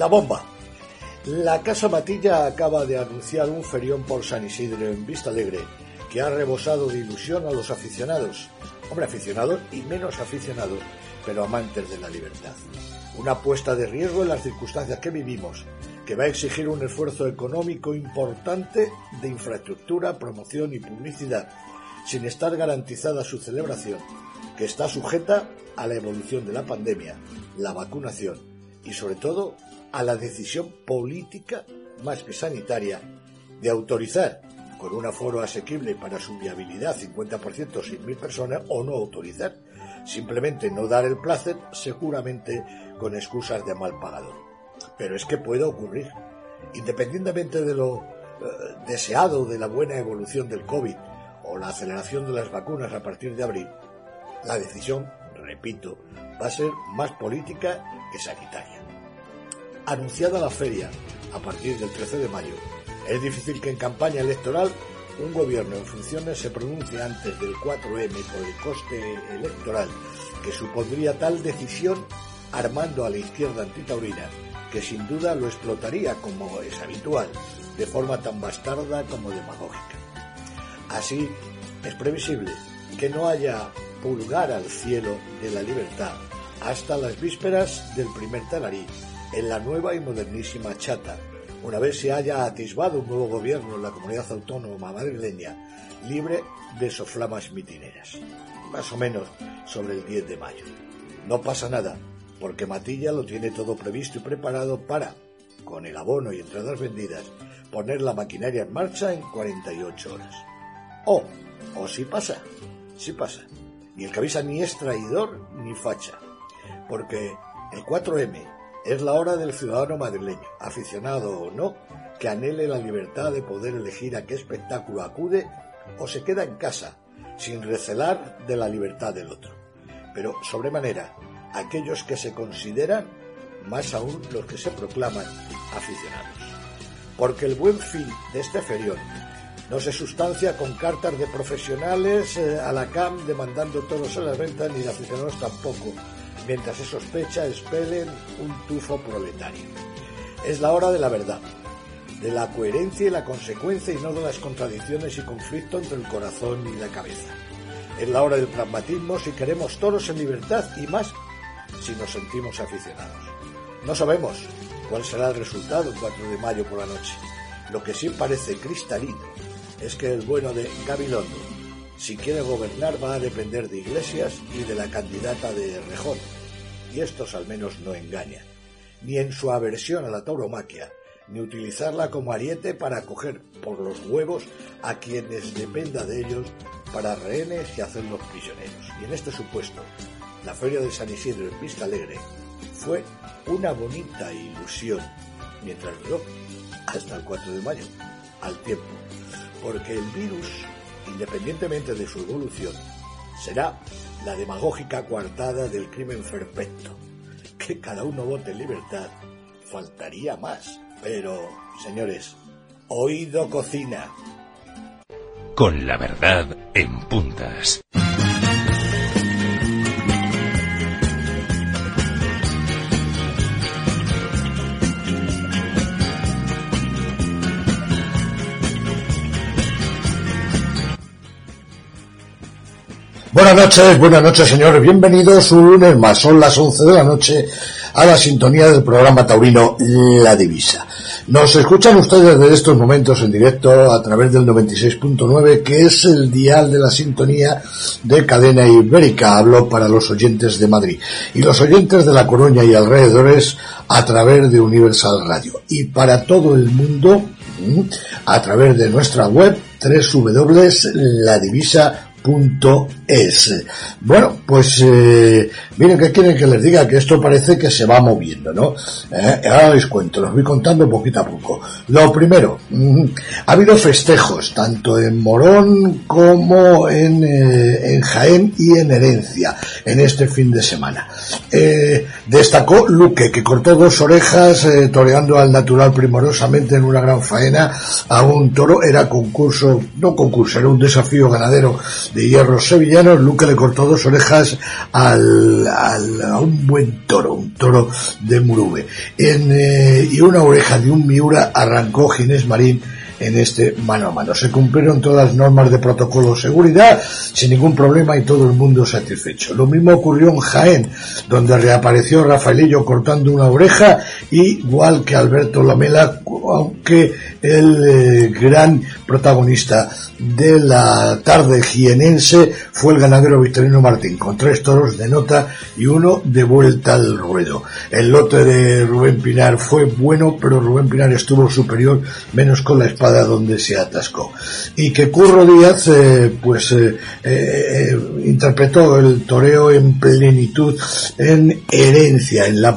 La bomba. La Casa Matilla acaba de anunciar un ferión por San Isidro en Vista Alegre que ha rebosado de ilusión a los aficionados. Hombre, aficionados y menos aficionados, pero amantes de la libertad. Una apuesta de riesgo en las circunstancias que vivimos, que va a exigir un esfuerzo económico importante de infraestructura, promoción y publicidad, sin estar garantizada su celebración, que está sujeta a la evolución de la pandemia, la vacunación y sobre todo a la decisión política más que sanitaria de autorizar con un aforo asequible para su viabilidad 50% sin mil personas o no autorizar. Simplemente no dar el placer, seguramente con excusas de mal pagador. Pero es que puede ocurrir. Independientemente de lo eh, deseado de la buena evolución del COVID o la aceleración de las vacunas a partir de abril, la decisión, repito, va a ser más política que sanitaria. Anunciada la feria a partir del 13 de mayo, es difícil que en campaña electoral un gobierno en funciones se pronuncie antes del 4M por el coste electoral que supondría tal decisión armando a la izquierda antitaurina, que sin duda lo explotaría como es habitual, de forma tan bastarda como demagógica. Así, es previsible que no haya pulgar al cielo de la libertad hasta las vísperas del primer talarí en la nueva y modernísima chata, una vez se haya atisbado un nuevo gobierno en la comunidad autónoma madrileña, libre de soflamas mitineras, más o menos sobre el 10 de mayo. No pasa nada, porque Matilla lo tiene todo previsto y preparado para, con el abono y entradas vendidas, poner la maquinaria en marcha en 48 horas. O, o si pasa, si pasa. Y el avisa ni es traidor ni facha, porque el 4M es la hora del ciudadano madrileño, aficionado o no, que anhele la libertad de poder elegir a qué espectáculo acude o se queda en casa, sin recelar de la libertad del otro. Pero sobremanera, aquellos que se consideran, más aún los que se proclaman aficionados. Porque el buen fin de este ferión no se sustancia con cartas de profesionales eh, a la CAM demandando todos a las ventas ni de aficionados tampoco, mientras se sospecha espelen un tufo proletario. Es la hora de la verdad, de la coherencia y la consecuencia y no de las contradicciones y conflictos entre el corazón y la cabeza. Es la hora del pragmatismo si queremos todos en libertad y más si nos sentimos aficionados. No sabemos cuál será el resultado el 4 de mayo por la noche. Lo que sí parece cristalino es que el bueno de Gabilondo, si quiere gobernar, va a depender de Iglesias y de la candidata de Rejón. Y estos al menos no engañan, ni en su aversión a la tauromaquia, ni utilizarla como ariete para coger por los huevos a quienes dependa de ellos para rehenes y hacerlos prisioneros. Y en este supuesto, la feria de San Isidro en Vista Alegre fue una bonita ilusión mientras duró hasta el 4 de mayo, al tiempo, porque el virus independientemente de su evolución, será la demagógica coartada del crimen perfecto. Que cada uno vote en libertad, faltaría más. Pero, señores, oído cocina. Con la verdad en puntas. Buenas noches, buenas noches señores, bienvenidos un lunes más, son las 11 de la noche a la sintonía del programa taurino La Divisa. Nos escuchan ustedes desde estos momentos en directo a través del 96.9 que es el dial de la sintonía de cadena ibérica, hablo para los oyentes de Madrid y los oyentes de La Coruña y alrededores a través de Universal Radio. Y para todo el mundo mm, a través de nuestra web www.ladivisa.com punto es. Bueno, pues eh, miren que quieren que les diga que esto parece que se va moviendo, ¿no? Eh, ahora les cuento, los voy contando poquito a poco. Lo primero, mm, ha habido festejos tanto en Morón como en, eh, en Jaén y en Herencia en este fin de semana. Eh, destacó Luque, que cortó dos orejas eh, toreando al natural primorosamente en una gran faena a un toro. Era concurso, no concurso, era un desafío ganadero de hierros sevillanos, Luque le cortó dos orejas al, a un buen toro, un toro de Murube. En, eh, y una oreja de un Miura arrancó Ginés Marín en este mano a mano. Se cumplieron todas las normas de protocolo de seguridad sin ningún problema y todo el mundo satisfecho. Lo mismo ocurrió en Jaén, donde reapareció Rafaelillo cortando una oreja, igual que Alberto Lamela, aunque el eh, gran protagonista de la tarde jienense fue el ganadero Victorino Martín, con tres toros de nota y uno de vuelta al ruedo. El lote de Rubén Pinar fue bueno, pero Rubén Pinar estuvo superior, menos con la espada donde se atascó. Y que Curro Díaz, eh, pues, eh, eh, interpretó el toreo en plenitud en herencia, en la,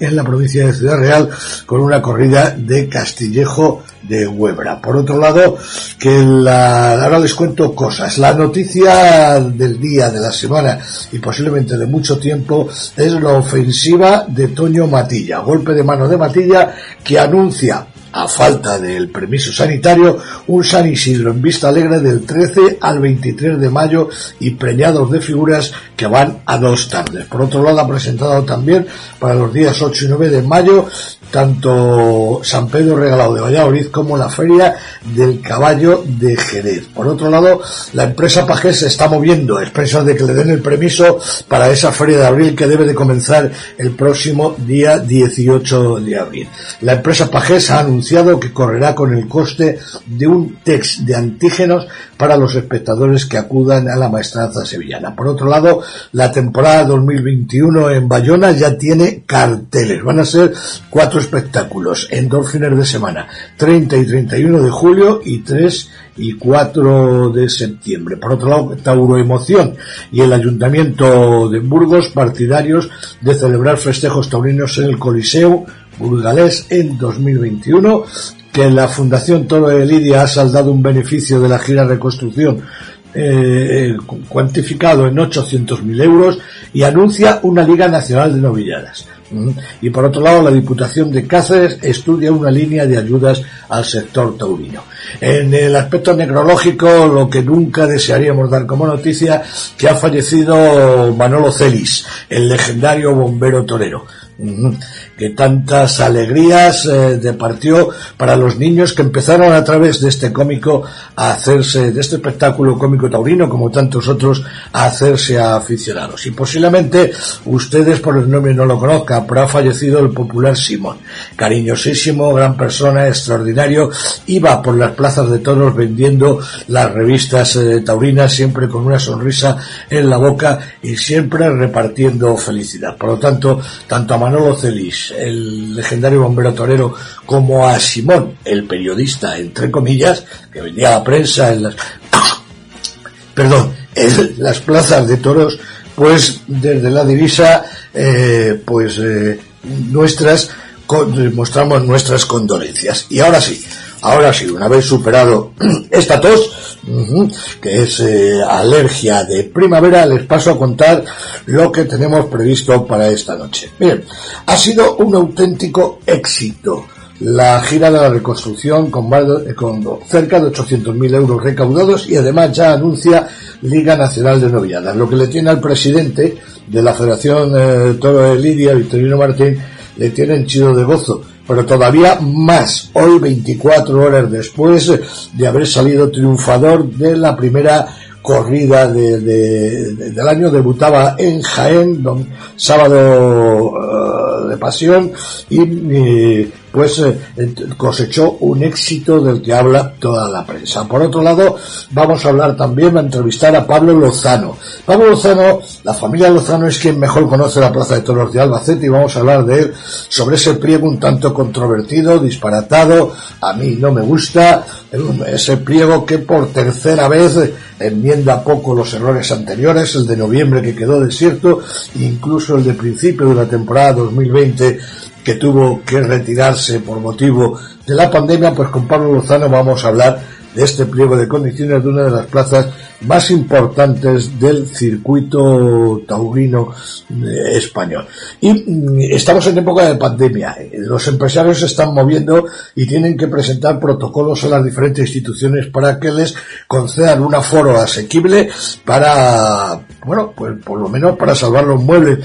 en la provincia de Ciudad Real, con una corrida de Castillejo de Huebra. Por otro lado, que la, ahora les cuento cosas. La noticia del día, de la semana y posiblemente de mucho tiempo es la ofensiva de Toño Matilla. Golpe de mano de Matilla que anuncia a falta del permiso sanitario, un San Isidro en Vista Alegre del 13 al 23 de mayo y preñados de figuras que van a dos tardes. Por otro lado, ha presentado también para los días 8 y 9 de mayo tanto San Pedro Regalado de Valladolid como la Feria del Caballo de Jerez. Por otro lado, la empresa Pajés se está moviendo, expresas de que le den el permiso para esa Feria de Abril que debe de comenzar el próximo día 18 de abril. La empresa Pajés ha anunciado que correrá con el coste de un test de antígenos para los espectadores que acudan a la maestranza sevillana. Por otro lado, la temporada 2021 en Bayona ya tiene carteles. Van a ser cuatro espectáculos en dos fines de semana, 30 y 31 de julio y 3 y 4 de septiembre. Por otro lado, Tauro Emoción y el Ayuntamiento de Burgos partidarios de celebrar festejos taurinos en el Coliseo burgalés en 2021 que la Fundación Toro de Lidia ha saldado un beneficio de la gira reconstrucción eh, cuantificado en 800.000 euros y anuncia una Liga Nacional de Novilladas. Y por otro lado, la Diputación de Cáceres estudia una línea de ayudas al sector taurino. En el aspecto necrológico, lo que nunca desearíamos dar como noticia, que ha fallecido Manolo Celis, el legendario bombero torero que tantas alegrías eh, departió para los niños que empezaron a través de este cómico a hacerse, de este espectáculo cómico taurino, como tantos otros, a hacerse aficionados. Y posiblemente ustedes por el nombre no lo conozcan, pero ha fallecido el popular Simón. Cariñosísimo, gran persona, extraordinario, iba por las plazas de toros vendiendo las revistas eh, taurinas, siempre con una sonrisa en la boca y siempre repartiendo felicidad. Por lo tanto, tanto a Manolo Celis, el legendario bombero torero, como a Simón, el periodista, entre comillas, que vendía a la prensa en las, perdón, en las plazas de toros, pues desde la divisa, eh, pues eh, nuestras, mostramos nuestras condolencias. Y ahora sí, ahora sí, una vez superado esta tos, que es eh, alergia de primavera, les paso a contar lo que tenemos previsto para esta noche. Bien, ha sido un auténtico éxito la gira de la reconstrucción con, con cerca de 800.000 euros recaudados y además ya anuncia Liga Nacional de Noviadas, lo que le tiene al presidente de la Federación eh, Toro de Lidia, Victorino Martín, le tiene en chido de gozo pero todavía más, hoy 24 horas después de haber salido triunfador de la primera corrida de, del año, debutaba en Jaén, sábado eh, de pasión, y pues eh, cosechó un éxito del que habla toda la prensa. Por otro lado, vamos a hablar también, a entrevistar a Pablo Lozano. Pablo Lozano, la familia Lozano es quien mejor conoce la Plaza de Toros de Albacete y vamos a hablar de él sobre ese pliego un tanto controvertido, disparatado, a mí no me gusta, ese pliego que por tercera vez enmienda poco los errores anteriores, el de noviembre que quedó desierto, incluso el de principio de la temporada 2020 que tuvo que retirarse por motivo de la pandemia, pues con Pablo Lozano vamos a hablar este pliego de condiciones de una de las plazas más importantes del circuito taurino eh, español. Y mm, estamos en época de pandemia. Los empresarios se están moviendo y tienen que presentar protocolos a las diferentes instituciones para que les concedan un aforo asequible para, bueno, pues por lo menos para salvar los muebles.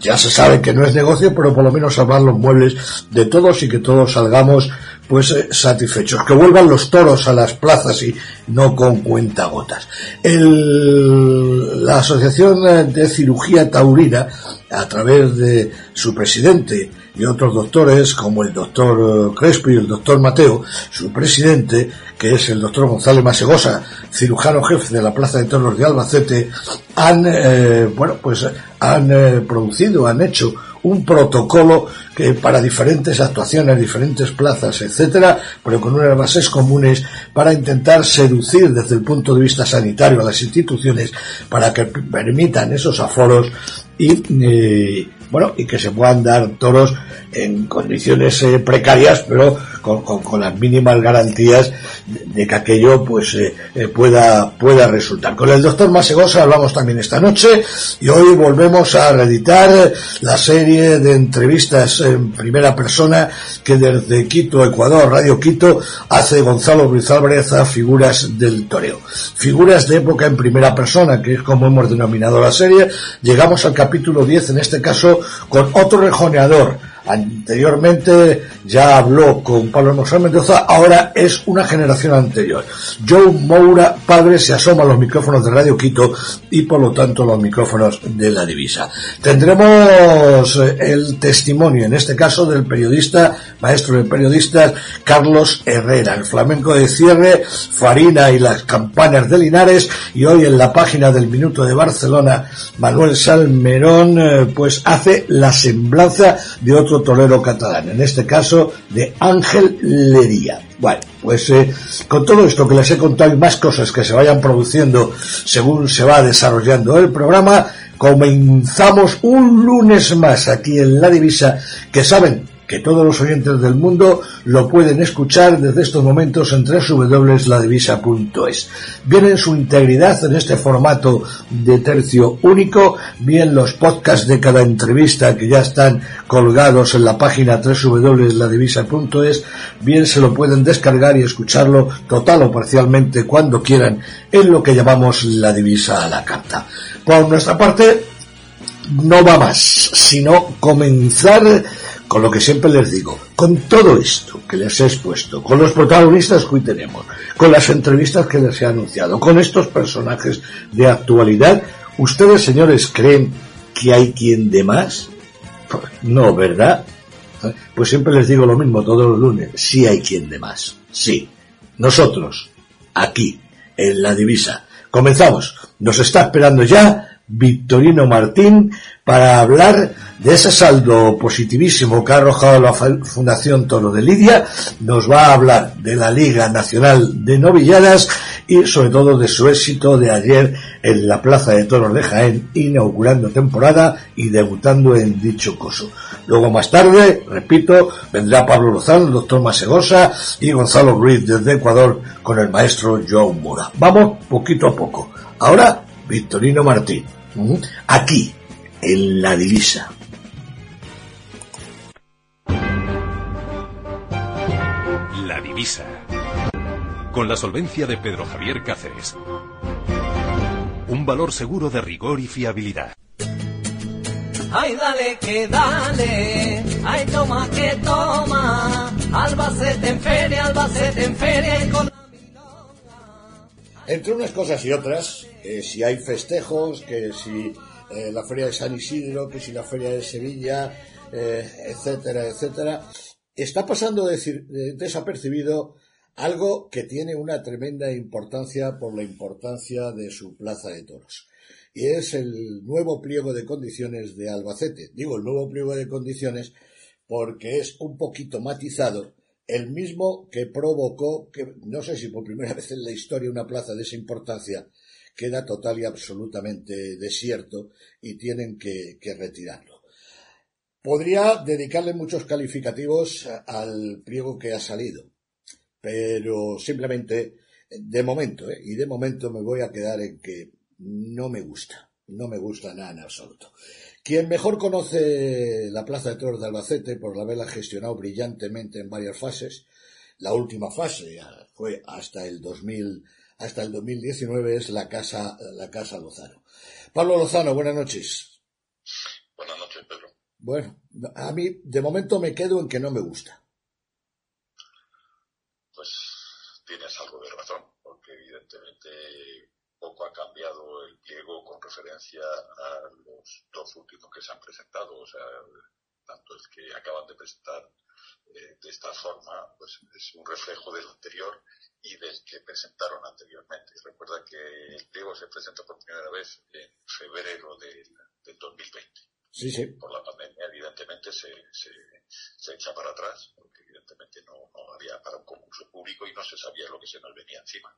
Ya se sabe que no es negocio, pero por lo menos salvar los muebles de todos y que todos salgamos pues eh, satisfechos. Que vuelvan los toros a las plazas y no con cuentagotas. El, la Asociación de Cirugía Taurina, a través de su presidente y otros doctores, como el doctor Crespo y el doctor Mateo, su presidente, que es el doctor González Masegosa, cirujano jefe de la Plaza de Toros de Albacete, han, eh, bueno, pues han eh, producido, han hecho un protocolo que para diferentes actuaciones, diferentes plazas, etcétera, pero con unas bases comunes para intentar seducir desde el punto de vista sanitario a las instituciones para que permitan esos aforos y eh, bueno y que se puedan dar toros en condiciones eh, precarias pero con, con, las mínimas garantías de, que aquello pues eh, eh, pueda pueda resultar. Con el doctor Masegosa hablamos también esta noche y hoy volvemos a reeditar la serie de entrevistas en primera persona que desde Quito, Ecuador, Radio Quito, hace Gonzalo Ruiz a figuras del toreo. Figuras de época en primera persona, que es como hemos denominado la serie. Llegamos al capítulo 10, en este caso, con otro rejoneador, Anteriormente ya habló con Pablo Hermoso Mendoza, ahora es una generación anterior. Joe Moura, padre, se asoma a los micrófonos de Radio Quito y por lo tanto los micrófonos de la divisa. Tendremos eh, el testimonio, en este caso, del periodista, maestro de periodistas, Carlos Herrera, el flamenco de cierre, Farina y las campanas de Linares, y hoy en la página del Minuto de Barcelona, Manuel Salmerón, eh, pues hace la semblanza de otro torero catalán, en este caso de Ángel Lería. Bueno, pues eh, con todo esto que les he contado y más cosas que se vayan produciendo según se va desarrollando el programa, comenzamos un lunes más aquí en La Divisa, que saben que todos los oyentes del mundo lo pueden escuchar desde estos momentos en www.ladivisa.es. Bien en su integridad en este formato de tercio único, bien los podcasts de cada entrevista que ya están colgados en la página www.ladivisa.es, bien se lo pueden descargar y escucharlo total o parcialmente cuando quieran en lo que llamamos la divisa a la carta. Por nuestra parte, no va más, sino comenzar con lo que siempre les digo, con todo esto que les he expuesto, con los protagonistas que hoy tenemos, con las entrevistas que les he anunciado, con estos personajes de actualidad, ¿ustedes, señores, creen que hay quien de más? No, ¿verdad? Pues siempre les digo lo mismo todos los lunes, sí hay quien de más, sí. Nosotros, aquí, en la divisa. Comenzamos. Nos está esperando ya Victorino Martín para hablar de ese saldo positivísimo que ha arrojado la Fundación Toro de Lidia. Nos va a hablar de la Liga Nacional de Novilladas y sobre todo de su éxito de ayer en la Plaza de Toros de Jaén, inaugurando temporada y debutando en dicho coso. Luego más tarde, repito, vendrá Pablo Lozano, el doctor Masegosa y Gonzalo Ruiz desde Ecuador con el maestro Joe Mura. Vamos poquito a poco. Ahora, Victorino Martín. Aquí, en la divisa. La divisa. Con la solvencia de Pedro Javier Cáceres. Un valor seguro de rigor y fiabilidad. Ay, dale que dale, ay, toma que toma, Albacete en feria, Albacete en feria y con Entre unas cosas y otras, eh, si hay festejos, que si eh, la feria de San Isidro, que si la feria de Sevilla, eh, etcétera, etcétera, está pasando desapercibido algo que tiene una tremenda importancia por la importancia de su plaza de toros. Y es el nuevo pliego de condiciones de Albacete. Digo el nuevo pliego de condiciones porque es un poquito matizado, el mismo que provocó que, no sé si por primera vez en la historia una plaza de esa importancia queda total y absolutamente desierto y tienen que, retirarlo. Podría dedicarle muchos calificativos al pliego que ha salido, pero simplemente, de momento, ¿eh? y de momento me voy a quedar en que no me gusta, no me gusta nada en absoluto. Quien mejor conoce la Plaza de Toros de Albacete por haberla gestionado brillantemente en varias fases, la última fase fue hasta el 2000, hasta el 2019 es la casa, la casa Lozano. Pablo Lozano, buenas noches. Buenas noches, Pedro. Bueno, a mí de momento me quedo en que no me gusta. Pues tienes algo de razón, porque evidentemente poco ha cambiado el pliego con referencia a los dos últimos que se han presentado, o sea, tanto el que acaban de presentar eh, de esta forma, pues es un reflejo del anterior y del que presentaron anteriormente. Recuerda que el pliego se presenta por primera vez en febrero del, 2020. Sí, sí. Por la pandemia, evidentemente, se, se, echa para atrás, porque evidentemente no, no, había para un concurso público y no se sabía lo que se nos venía encima.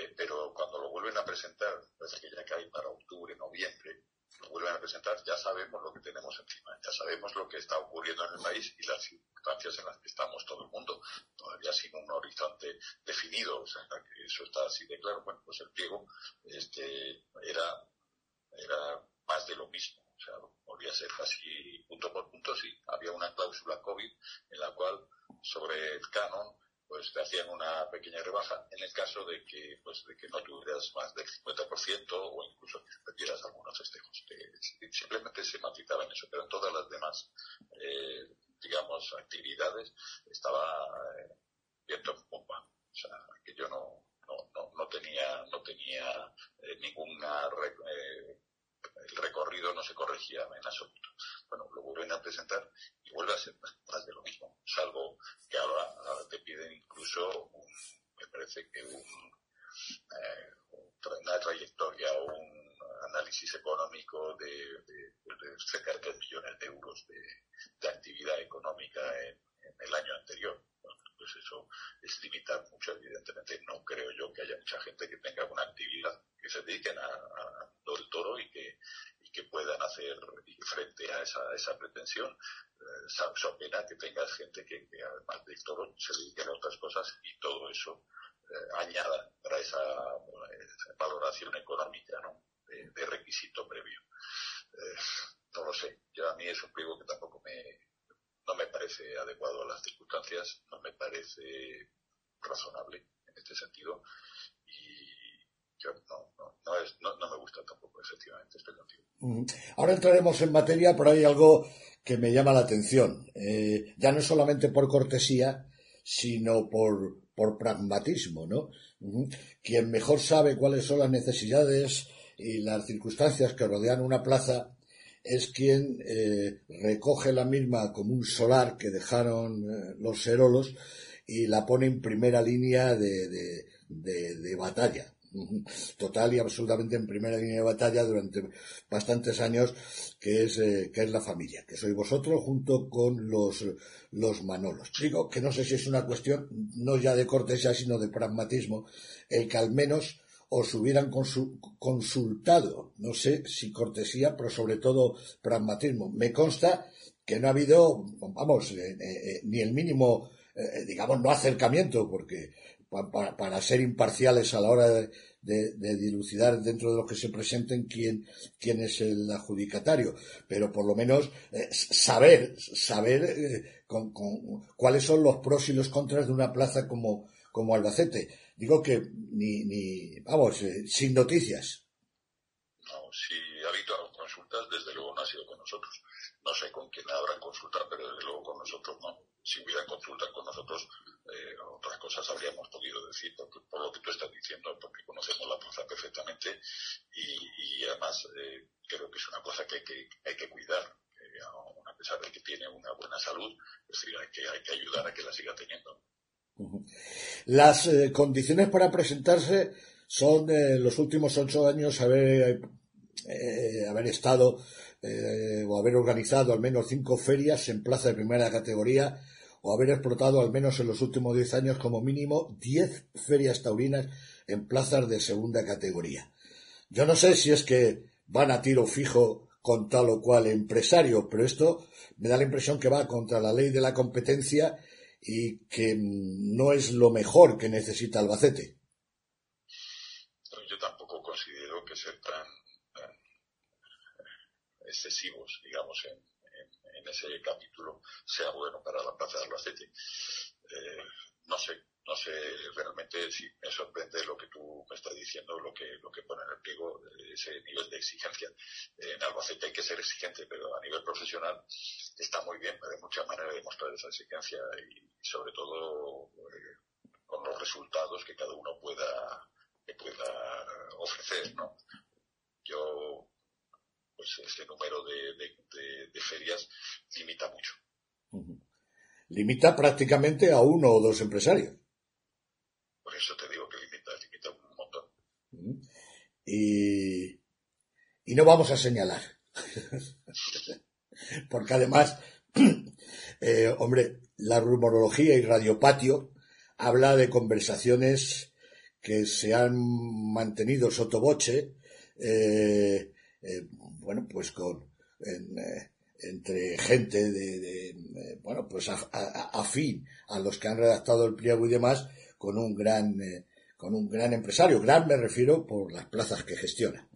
Eh, pero cuando lo vuelven a presentar, parece que ya cae para octubre, noviembre, lo vuelven a presentar, ya sabemos lo que tenemos encima, ya sabemos lo que está ocurriendo en el país y las circunstancias en las que estamos todo el mundo, todavía sin un horizonte definido, o sea, que eso está así de claro. Bueno, pues el pliego este, era, era más de lo mismo, o sea, volvía a ser casi punto por punto, sí, había una cláusula COVID en la cual sobre el canon pues te hacían una pequeña rebaja en el caso de que, pues, de que no tuvieras más del 50% o incluso que perdieras algunos festejos. simplemente se matizaba en eso, pero en todas las demás, eh, digamos, actividades estaba eh, viento en pompa. O sea, que yo no, no, no, tenía, no tenía eh, ninguna el recorrido no se corregía en absoluto. Bueno, lo vuelven a presentar y vuelve a ser más de lo mismo, salvo que ahora, te piden incluso, me parece que un, eh, una trayectoria o un análisis económico de, cerca de 3 millones de euros de, actividad económica en, el año anterior. Pues eso es limitar mucho, evidentemente no creo yo que haya mucha gente que tenga una actividad que se dediquen a, a todo el toro y que, y que puedan hacer frente a esa, esa pretensión. Eh, pena que tengas gente que, además del toro se dedique a otras cosas y todo eso eh, añada para esa, valoración económica ¿no? de, requisito previo. Eh, no lo sé, yo a mí es un pliego que tampoco me, no me parece adecuado a las circunstancias, no me parece razonable en este sentido y no, me gusta tampoco, efectivamente, estoy contigo. Ahora entraremos en materia, pero hay algo que me llama la atención. Eh, ya no solamente por cortesía, sino por, por pragmatismo, ¿no? Quien mejor sabe cuáles son las necesidades y las circunstancias que rodean una plaza es quien eh, recoge la misma como un solar que dejaron eh, los serolos y la pone en primera línea de, de batalla total y absolutamente en primera línea de batalla durante bastantes años, que es, eh, que es la familia, que sois vosotros junto con los, los Manolos. Digo que no sé si es una cuestión no ya de cortesía, sino de pragmatismo, el que al menos os hubieran consultado, no sé si cortesía, pero sobre todo pragmatismo. Me consta que no ha habido, vamos, eh, eh, ni el mínimo, digamos, no acercamiento, porque para, ser imparciales a la hora de, dilucidar dentro de lo que se presenten quién, quién es el adjudicatario, pero por lo menos eh, saber, saber eh, con, cuáles son los pros y los contras de una plaza como, como Albacete. Digo que ni, ni vamos, eh, sin noticias. No, si ha habido consultas, desde luego no ha sido con nosotros. No sé con quién habrán consultado, pero desde luego con nosotros no si hubieran consultado con nosotros, eh, otras cosas habríamos podido decir, por, lo que tú estás diciendo, porque conocemos la plaza perfectamente y, además eh, creo que es una plaza que hay que, hay que cuidar, a pesar de que tiene una buena salud, es decir, hay que, hay que ayudar a que la siga teniendo. Las eh, condiciones para presentarse son los últimos ocho años haber, haber estado o haber organizado al menos cinco ferias en plaza de primera categoría o haber explotado al menos en los últimos diez años como mínimo diez ferias taurinas en plazas de segunda categoría. Yo no sé si es que van a tiro fijo con tal o cual empresario, pero esto me da la impresión que va contra la ley de la competencia y que no es lo mejor que necesita Albacete. Yo tampoco considero que ser tan, excesivos, digamos, en, ese capítulo sea bueno para la Plaza de Albacete. Eh, no sé, no sé realmente si me sorprende lo que tú me estás diciendo, lo que, lo que pone en el pliego, ese nivel de exigencia. En Albacete hay que ser exigente, pero a nivel profesional está muy bien, hay muchas maneras de mostrar esa exigencia y sobre todo eh, con los resultados que cada uno pueda, que pueda ofrecer, ¿no? Yo, pues ese número de, ferias limita mucho. Limita prácticamente a uno o dos empresarios. Por eso te digo que limita, limita un montón. Y, y no vamos a señalar. Porque además, eh, hombre, la rumorología y radiopatio habla de conversaciones que se han mantenido sotoboche, eh, eh, bueno, pues con, entre gente de, bueno, pues afín a, los que han redactado el pliego y demás, con un gran, con un gran empresario. Gran me refiero por las plazas que gestiona.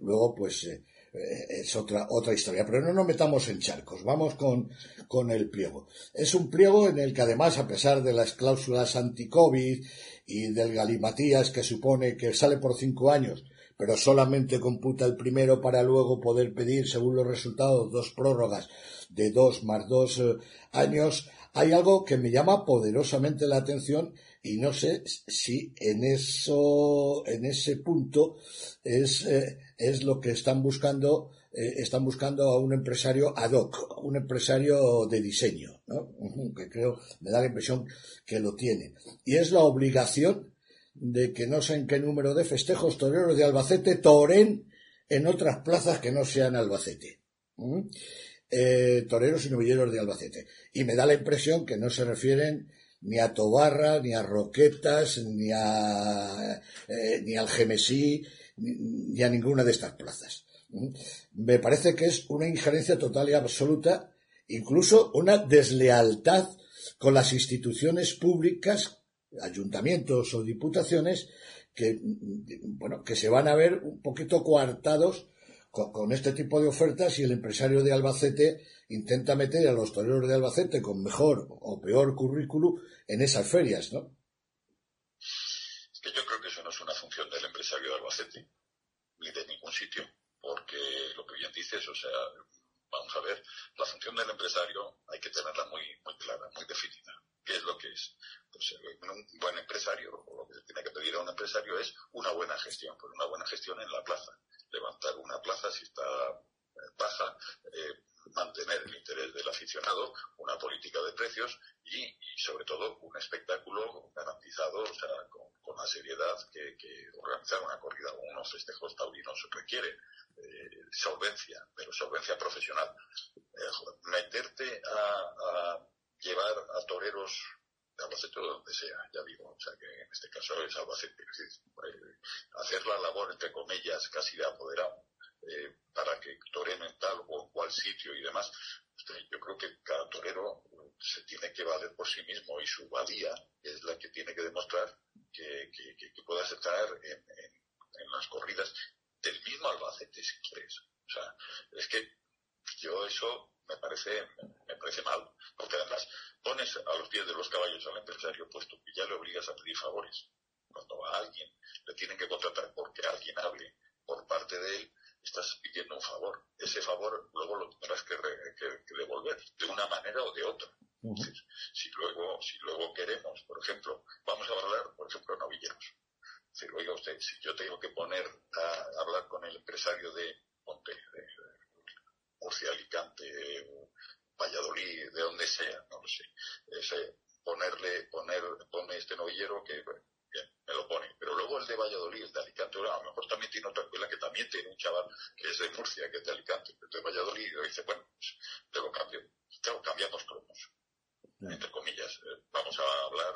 luego, pues, eh, es otra, otra historia. Pero no nos metamos en charcos, vamos con, con el pliego. Es un pliego en el que además, a pesar de las cláusulas anti-COVID y del galimatías que supone que sale por cinco años, pero solamente computa el primero para luego poder pedir, según los resultados, dos prórrogas de dos más dos eh, años, hay algo que me llama poderosamente la atención y no sé si en eso, en ese punto es, eh, es lo que están buscando, eh, están buscando a un empresario ad hoc, un empresario de diseño, ¿no? que creo, me da la impresión que lo tiene. Y es la obligación de que no sé en qué número de festejos toreros de Albacete toren en otras plazas que no sean Albacete. Eh, toreros y novilleros de Albacete. Y me da la impresión que no se refieren ni a Tobarra, ni a Roquetas, ni a eh, ni al Gemesí, ni, a ninguna de estas plazas. Me parece que es una injerencia total y absoluta, incluso una deslealtad con las instituciones públicas, ayuntamientos o diputaciones, que, bueno, que se van a ver un poquito coartados con, este tipo de ofertas y el empresario de Albacete intenta meter a los toreros de Albacete con mejor o peor currículum en esas ferias, ¿no? Es que yo creo que eso no es una función del empresario de Albacete, ni de ningún sitio, porque lo que bien dices, o sea, vamos a ver, la función del empresario hay que tenerla muy, muy clara, muy definida. ¿Qué es lo que es? Pues un buen empresario, o lo que tiene que pedir a un empresario es una buena gestión, pues una buena gestión en la plaza. Levantar una plaza si está eh, baja, eh, mantener el interés del aficionado, una política de precios y, sobre todo un espectáculo garantizado, o sea, con, la seriedad que, organizar una corrida o unos festejos taurinos requiere. Eh, solvencia, pero solvencia profesional. meterte a llevar a toreros Albacete o donde sea, ya digo, o sea que en este caso es Albacete, eh, hacer la labor, entre comillas, casi de apoderado, eh, para que toreen en tal o cual sitio y demás, yo creo que cada torero se tiene que valer por sí mismo y su valía es la que tiene que demostrar que, que, puedas estar en, en, las corridas del mismo Albacete, si quieres. O sea, es que yo eso me parece, me parece mal, porque además pones a los pies de los caballos al empresario puesto que ya le obligas a pedir favores. Cuando a alguien le tienen que contratar porque alguien hable por parte de él, estás pidiendo un favor. Ese favor luego lo tendrás que, devolver de una manera o de otra. si luego, si luego queremos, por ejemplo, vamos a hablar, por ejemplo, novilleros. Si oiga usted, si yo tengo que poner a hablar con el empresario de Monte, de, Murcia, Alicante, Valladolid, de donde sea, no lo sé. Ese, ponerle, poner, pone este novillero que, bien, me lo pone. Pero luego el de Valladolid, el de Alicante, a lo mejor también tiene otra escuela que también tiene un chaval que es de Murcia, que es de Alicante, que es de Valladolid, y dice, bueno, pues te lo cambio. Claro, cambiamos cromos. Entre comillas, eh, vamos a hablar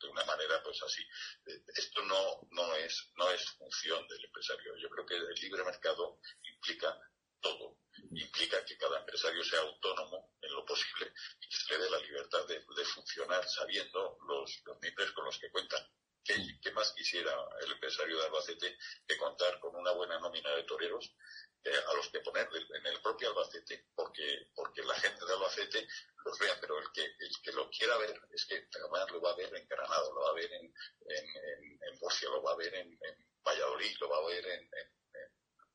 de una manera pues así. Eh, esto no, no, es, no es función del empresario. Yo creo que el libre mercado implica todo implica que cada empresario sea autónomo en lo posible y le dé la libertad de, funcionar sabiendo los, los con los que cuentan. ¿Qué, más quisiera el empresario de Albacete que contar con una buena nómina de toreros eh, a los que poner en el propio Albacete? Porque, porque la gente de Albacete los vea, pero el que, el que lo quiera ver es que además lo va a ver en Granada, lo va a ver en, en, en, Murcia, lo va a ver en, Valladolid, lo va a ver en,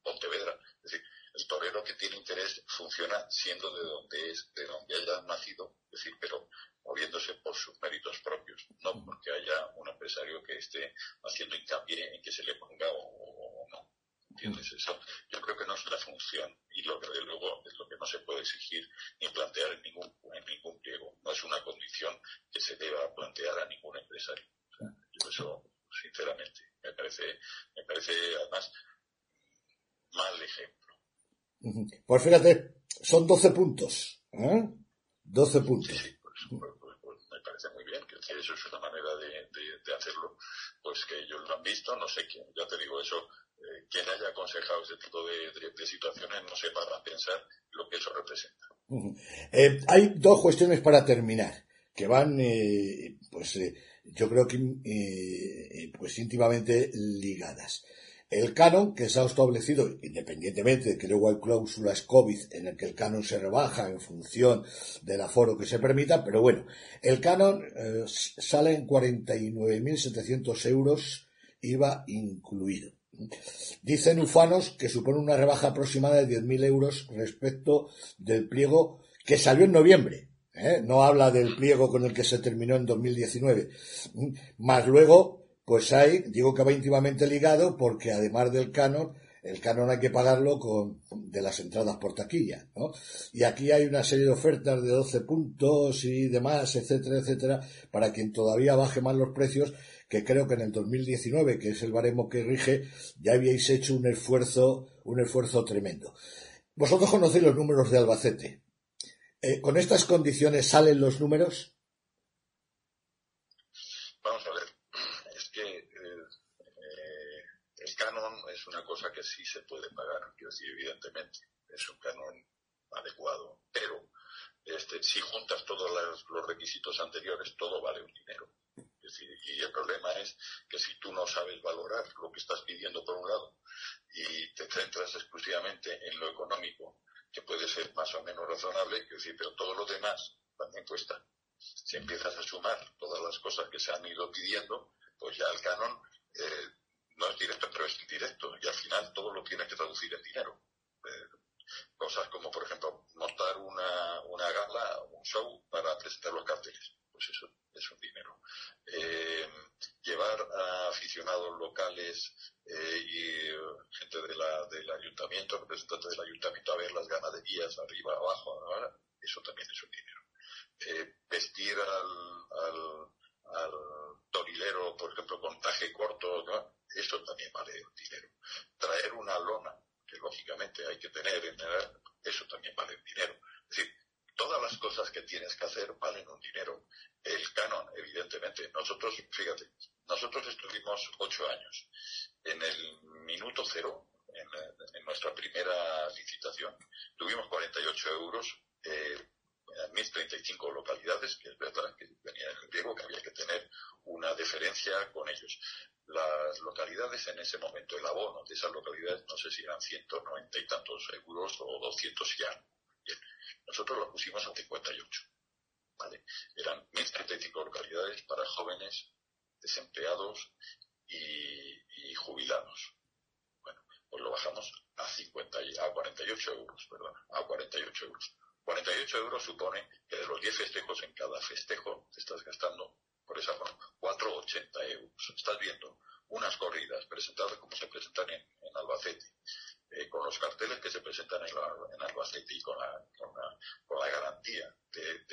Pontevedra. Es decir, el torero que tiene interés funciona siendo de donde es, de donde haya nacido, es decir, pero moviéndose por sus méritos propios, no porque haya un empresario que esté haciendo hincapié en que se le ponga o, no. ¿Entiendes eso? Yo creo que no es la función y lo que de luego es lo que no se puede exigir ni plantear en ningún, en ningún pliego. No es una condición que se deba plantear a ningún empresario. yo eso, sinceramente, me parece, me parece además mal ejemplo. Pues fíjate, son 12 puntos. ¿eh? 12 puntos. Sí, pues, pues, pues, pues, me parece muy bien que eso es una manera de, de, hacerlo. Pues que ellos lo han visto, no sé quién, ya te digo eso, eh, quien haya aconsejado ese tipo de, situaciones no sepa pensar lo que eso representa. Eh, hay dos cuestiones para terminar que van, eh, pues yo creo que pues íntimamente ligadas. El canon que se ha establecido, independientemente de que luego hay cláusulas COVID en el que el canon se rebaja en función del aforo que se permita, pero bueno, el canon eh, sale en 49.700 euros, IVA incluido. Dicen ufanos que supone una rebaja aproximada de 10.000 euros respecto del pliego que salió en noviembre. ¿eh? No habla del pliego con el que se terminó en 2019. Más luego pues hay, digo que va íntimamente ligado porque además del canon, el canon hay que pagarlo con de las entradas por taquilla, ¿no? Y aquí hay una serie de ofertas de 12 puntos y demás, etcétera, etcétera, para quien todavía baje más los precios, que creo que en el 2019, que es el baremo que rige, ya habíais hecho un esfuerzo, un esfuerzo tremendo. Vosotros conocéis los números de Albacete. Eh, ¿Con estas condiciones salen los números? Es una cosa que sí se puede pagar, quiero decir, evidentemente, es un canon adecuado, pero este, si juntas todos los, requisitos anteriores, todo vale un dinero. y el problema es que si tú no sabes valorar lo que estás pidiendo por un lado y te centras exclusivamente en lo económico, que puede ser más o menos razonable, decir, pero todo lo demás también cuesta. Si empiezas a sumar todas las cosas que se han ido pidiendo, pues ya el canon eh, no es directo, pero es indirecto, y al final todo lo tienes que traducir en dinero. Eh, cosas como, por ejemplo, montar una, una gala, un show para presentar los carteles, pues eso es un dinero. Eh, llevar a aficionados locales eh, y gente de la, del ayuntamiento, representantes del ayuntamiento a ver las ganaderías arriba, abajo, eso también es un dinero. vestir al, al, al torilero, por ejemplo, con taje corto, ¿no? eso también vale dinero. Traer una lona, que lógicamente hay que tener, en eso también vale dinero. Es decir, todas las cosas que tienes que hacer valen un dinero. El canon, evidentemente. Nosotros, fíjate, nosotros estuvimos ocho años. En el minuto cero, en, nuestra primera licitación, tuvimos 48 euros. Eh, en 1035 localidades, que es verdad que venía en el griego, que había que tener una deferencia con ellos las localidades en ese momento, el abono de esas localidades, no sé si eran 190 y tantos euros o 200 y algo. Bien, nosotros lo pusimos a 58. ¿vale? Eran 1.035 localidades para jóvenes, desempleados y, jubilados. Bueno, pues lo bajamos a 50 a 48 euros, perdón, a 48 euros. 48 euros supone que de los 10 festejos en cada festejo te estás gastando por esa forma, 4,80 euros. Estás viendo unas corridas presentadas como se presentan en, Albacete, eh, con los carteles que se presentan en, Albacete y con la, con la, garantía de,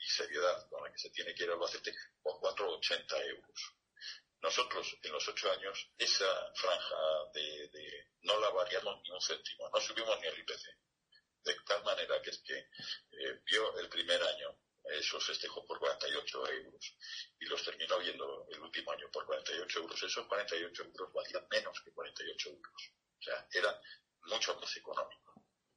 y seriedad con la que se tiene que ir a Albacete, por 4,80 euros. Nosotros, en los ocho años, esa franja de, no la variamos ni un céntimo, no subimos ni el IPC. De tal manera que es que eh, vio el primer año esos festejos por 48 euros y los terminó viendo el último año por 48 euros. Esos 48 euros valían menos que 48 euros. O sea, eran mucho más económicos.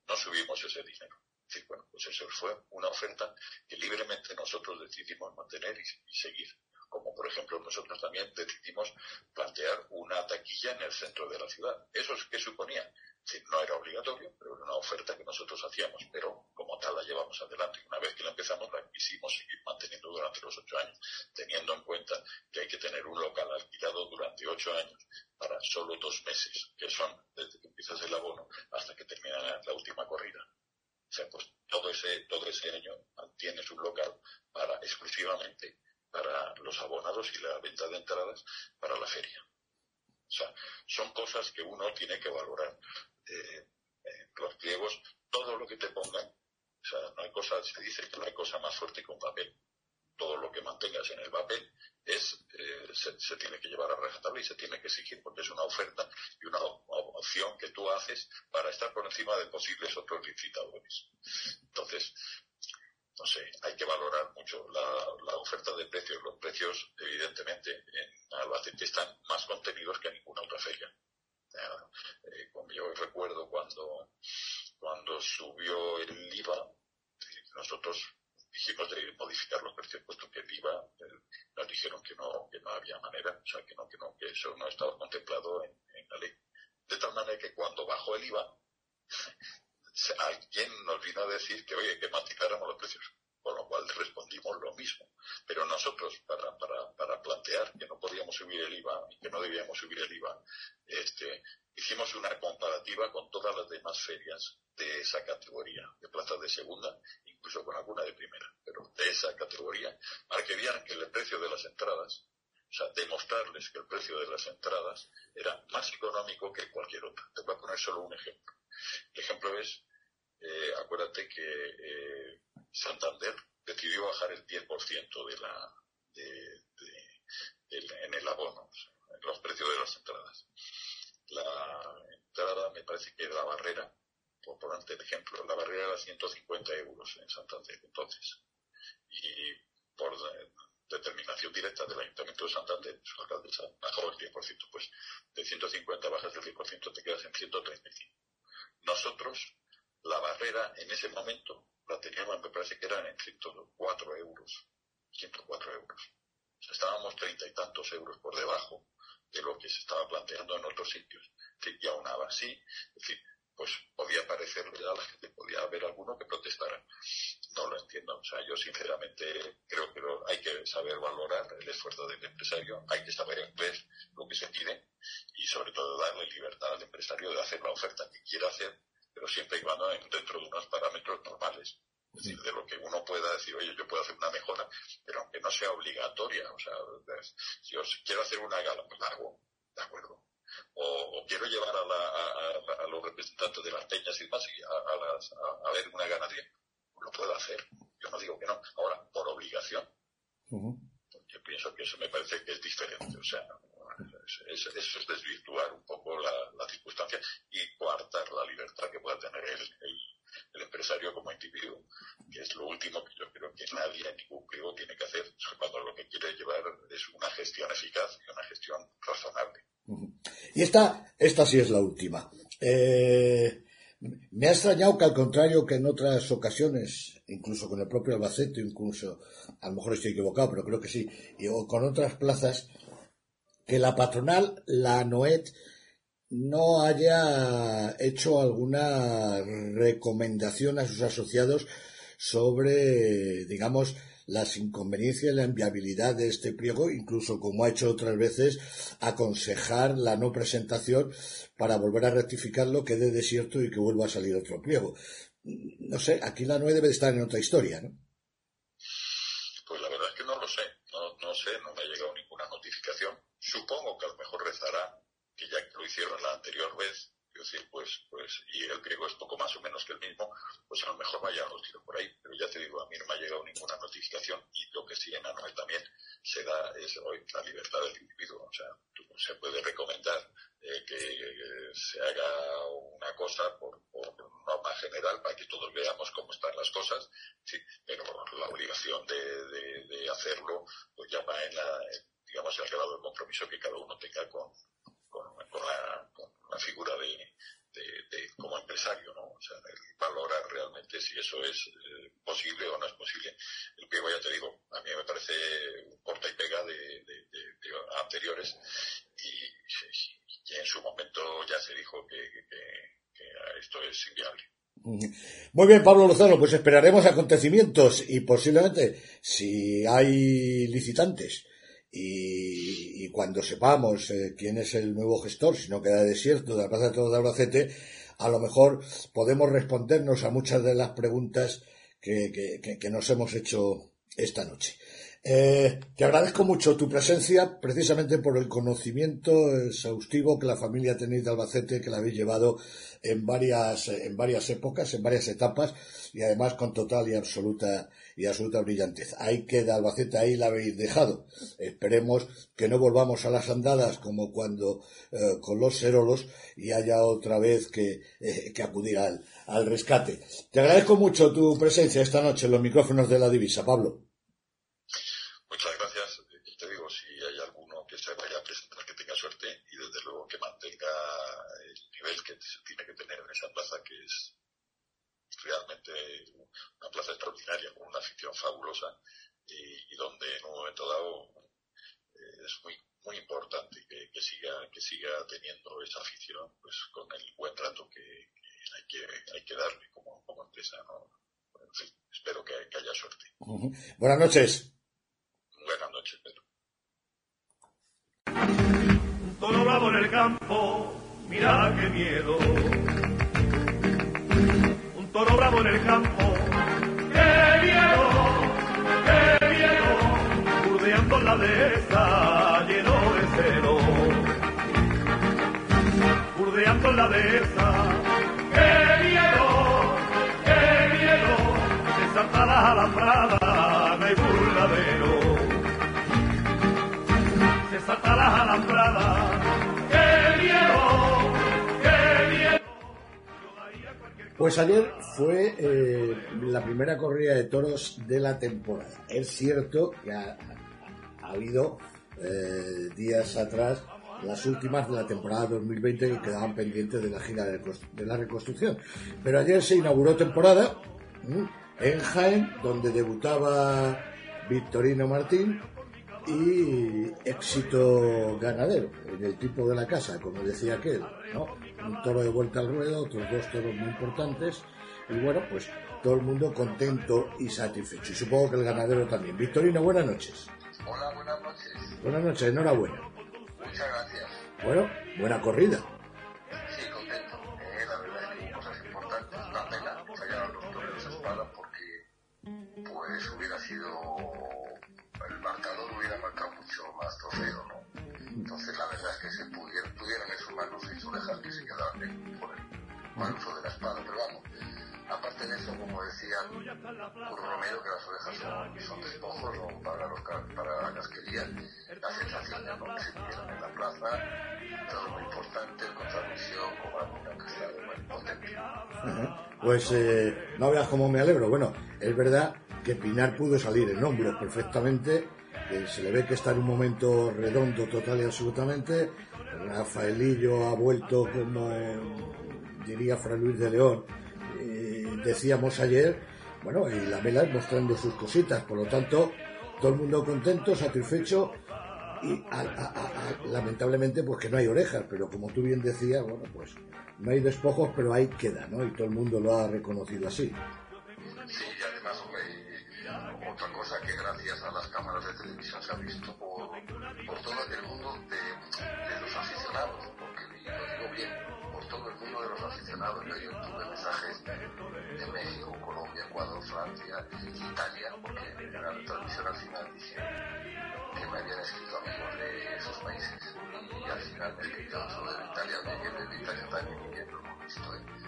No subimos ese dinero. Sí, bueno, pues eso fue una oferta que libremente nosotros decidimos mantener y, seguir. Como por ejemplo nosotros también decidimos plantear una taquilla en el centro de la ciudad. ¿Eso es qué suponía? No era obligatorio, pero era una oferta que nosotros hacíamos, pero como tal la llevamos adelante. Una vez que la empezamos, la quisimos seguir manteniendo durante los ocho años, teniendo en cuenta que hay que tener un local alquilado durante ocho años para solo dos meses, que son desde que empiezas el abono hasta que termina la última corrida. O sea, pues todo ese, todo ese año tienes un local para exclusivamente para los abonados y la venta de entradas para la feria. O sea, son cosas que uno tiene que valorar. Eh, eh, los pliegos, todo lo que te pongan, o sea, no hay cosa, se dice que no hay cosa más fuerte que un papel. Todo lo que mantengas en el papel es, eh, se, tiene que llevar a rajatabla y se tiene que exigir porque es una oferta y una opción que tú haces para estar por encima de posibles otros sea obligatoria. O sea, si yo quiero hacer una gala, pues la hago, ¿de acuerdo? O, quiero llevar a, los representantes de las peñas y demás a, ver una ganadería, pues lo puedo hacer. Yo no digo que no. Ahora, por obligación. Yo pienso que eso me parece que es diferente. O sea, eso es desvirtuar un poco la, circunstancia y coartar la libertad que pueda tener el, empresario como individuo, que es lo último que yo creo que nadie en ningún pliego tiene que hacer cuando lo que quiere llevar es una gestión eficaz y una gestión razonable. Y esta, esta sí es la última. Eh, me ha extrañado que al contrario que en otras ocasiones, incluso con el propio Albacete, incluso, a lo mejor estoy equivocado, pero creo que sí, o con otras plazas, que la patronal, la NOET, no haya hecho alguna recomendación a sus asociados sobre, digamos, las inconveniencias y la inviabilidad de este pliego, incluso como ha hecho otras veces, aconsejar la no presentación para volver a rectificarlo, quede desierto y que vuelva a salir otro pliego. No sé, aquí la NOE debe estar en otra historia, ¿no? Pues la verdad es que no lo sé, no, no sé, no me ha llegado ninguna notificación Supongo que a lo mejor rezará, que ya que lo hicieron la anterior vez, decir, pues, pues, y el griego es poco más o menos que el mismo, pues a lo mejor vaya los tiros por ahí. Pero ya te digo, a mí no me ha llegado ninguna notificación y lo que sí en Anuel también se da es hoy la libertad del individuo. O sea, se puede recomendar eh, que se haga una cosa por, norma general para que todos veamos cómo están las cosas, sí, pero la obligación de, de, hacerlo pues ya va en la, digamos, el grado de compromiso que cada uno tenga con, con, la, figura de, como empresario, ¿no? O sea, valorar realmente si eso es eh, posible o no es posible. El que ya te digo, a mí me parece un corta y pega de, anteriores y, en su momento ya se dijo que, esto es inviable. Muy bien, Pablo Lozano, pues esperaremos acontecimientos y posiblemente, si hay licitantes y, cuando sepamos eh, quién es el nuevo gestor, si no queda desierto de la Plaza de Toros de Albacete, a lo mejor podemos respondernos a muchas de las preguntas que, que nos hemos hecho esta noche. Eh, te agradezco mucho tu presencia, precisamente por el conocimiento exhaustivo que la familia tenéis de Albacete, que la habéis llevado en varias, en varias épocas, en varias etapas, y además con total y absoluta y absoluta brillantez. Ahí queda Albacete, ahí la habéis dejado. Esperemos que no volvamos a las andadas como cuando eh, con los serolos y haya otra vez que, eh, que acudir al, al rescate. Te agradezco mucho tu presencia esta noche en los micrófonos de la divisa, Pablo. Muchas gracias. Y te digo, si hay alguno que se vaya a presentar, que tenga suerte y desde luego que mantenga el nivel que se tiene que tener en esa plaza, que es realmente una plaza extraordinaria, con una afición fabulosa y, donde en un momento dado eh, es muy muy importante que, siga que siga teniendo esa afición pues con el buen trato que, hay que hay que darle como, como empresa ¿no? en fin, espero que, haya suerte buenas noches Buenas noches, Pedro. Un toro bravo en el campo, mira qué miedo. Un toro bravo en el campo, dehesa, lleno de celo. Burdeando la dehesa, qué miedo, qué miedo. Se salta la alambrada, no hay burladero pues ayer fue eh, la primera corrida de toros de la temporada. Es cierto que ha, habido eh, días atrás las últimas de la temporada 2020 que quedaban pendientes de la gira de, la reconstrucción. Pero ayer se inauguró temporada en Jaén, donde debutaba Victorino Martín y éxito ganadero en el tipo de la casa, como decía aquel, ¿no? Un toro de vuelta al ruedo, otros dos toros muy importantes y bueno, pues todo el mundo contento y satisfecho. Y supongo que el ganadero también. Victorino, buenas noches. Hola, buenas noches. Buenas noches, enhorabuena. Muchas gracias. Bueno, buena corrida. Sí, contento. Eh, la verdad es que cosas importantes. Una pena fallar los toros de espada porque pues hubiera sido el marcador hubiera marcado mucho más trofeo, ¿no? Entonces la verdad es que se pudieron, tuvieron en sus manos seis orejas que se quedaban por el mal uso de la espada, pero vamos, aparte de eso, como decía Romero, que las orejas son, son despojos para, los, para la casquería, la sensación de que se tuvieron en la plaza, todo muy importante, el contramisión, como que está muy potente. Pues eh, no veas cómo me alegro. Bueno, es verdad que Pinar pudo salir en hombros perfectamente, que se le ve que está en un momento redondo total y absolutamente. Rafaelillo ha vuelto como diría Fray Luis de León, decíamos ayer, bueno, y la vela mostrando sus cositas, por lo tanto, todo el mundo contento, satisfecho y lamentablemente pues que no hay orejas, pero como tú bien decías, bueno, pues no hay despojos, pero ahí queda, ¿no? Y todo el mundo lo ha reconocido así. Sí, y además, otra cosa que gracias a las cámaras de televisión se ha visto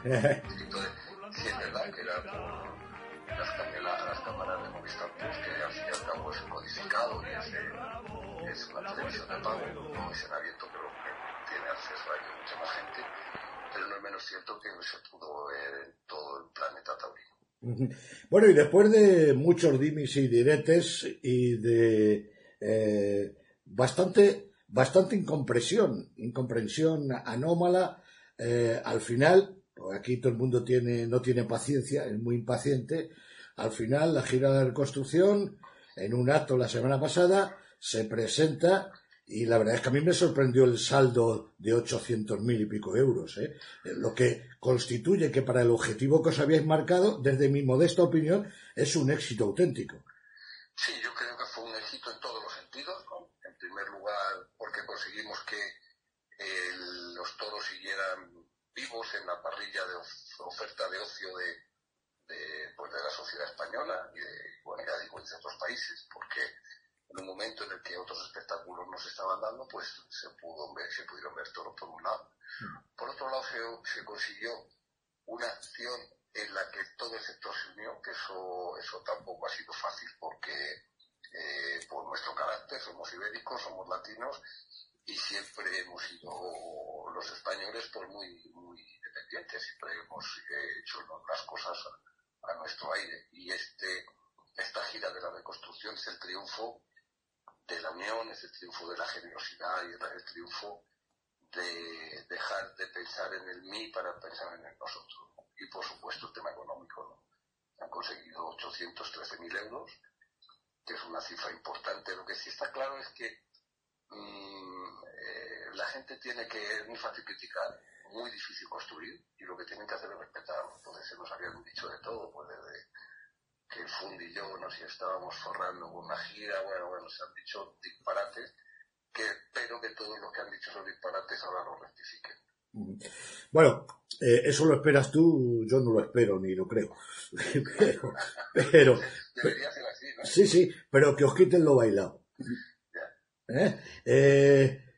de, si es verdad que era por las, las cámaras de Movistar Plus, que al fin y al cabo es codificado y es, es una televisión de pago, no es en abierto, pero que tiene acceso a ello mucha más gente, pero no es menos cierto que se pudo ver en todo el planeta taurino. Bueno, y después de muchos dimis y diretes y de eh, bastante, bastante incomprensión, incomprensión anómala, eh, al final, pues aquí todo el mundo tiene, no tiene paciencia, es muy impaciente, al final la gira de reconstrucción, en un acto la semana pasada, se presenta y la verdad es que a mí me sorprendió el saldo de 800.000 y pico euros, ¿eh? lo que constituye que para el objetivo que os habíais marcado, desde mi modesta opinión, es un éxito auténtico. Sí, yo creo que fue un éxito en todos los sentidos. En primer lugar, porque conseguimos que eh, los toros siguieran vivos en la parrilla de oferta de ocio de, de, pues de la sociedad española y de, bueno, ya digo, de otros países, porque en un momento en el que otros espectáculos no se estaban dando, pues se, pudo ver, se pudieron ver toros por un lado. Mm. Por otro lado, se, se, consiguió una acción en la que todo el sector se unió, que eso, eso tampoco ha sido fácil porque eh, por nuestro carácter somos ibéricos, somos latinos y siempre hemos sido los españoles pues muy, muy independientes, siempre hemos eh, hecho las cosas a, a nuestro aire y este esta gira de la reconstrucción es el triunfo de la unión, es el triunfo de la generosidad y es el triunfo de dejar de pensar en el mí para pensar en el nosotros. Y por supuesto el tema económico. Han conseguido 813.000 euros, que es una cifra importante. Lo que sí está claro es que mm, eh, la gente tiene que, es muy fácil criticar, muy difícil construir, y lo que tienen que hacer es respetar. Entonces se nos habían dicho de todo, pues desde que Fundi y yo nos estábamos forrando con una gira, bueno, bueno, se han dicho disparates, que espero que todos los que han dicho esos disparates ahora los rectifiquen. Bueno, eh, eso lo esperas tú, yo no lo espero ni lo creo. pero, pero, Debería ser así, ¿no? Sí, sí, pero que os quiten lo bailado. ¿Eh? Eh,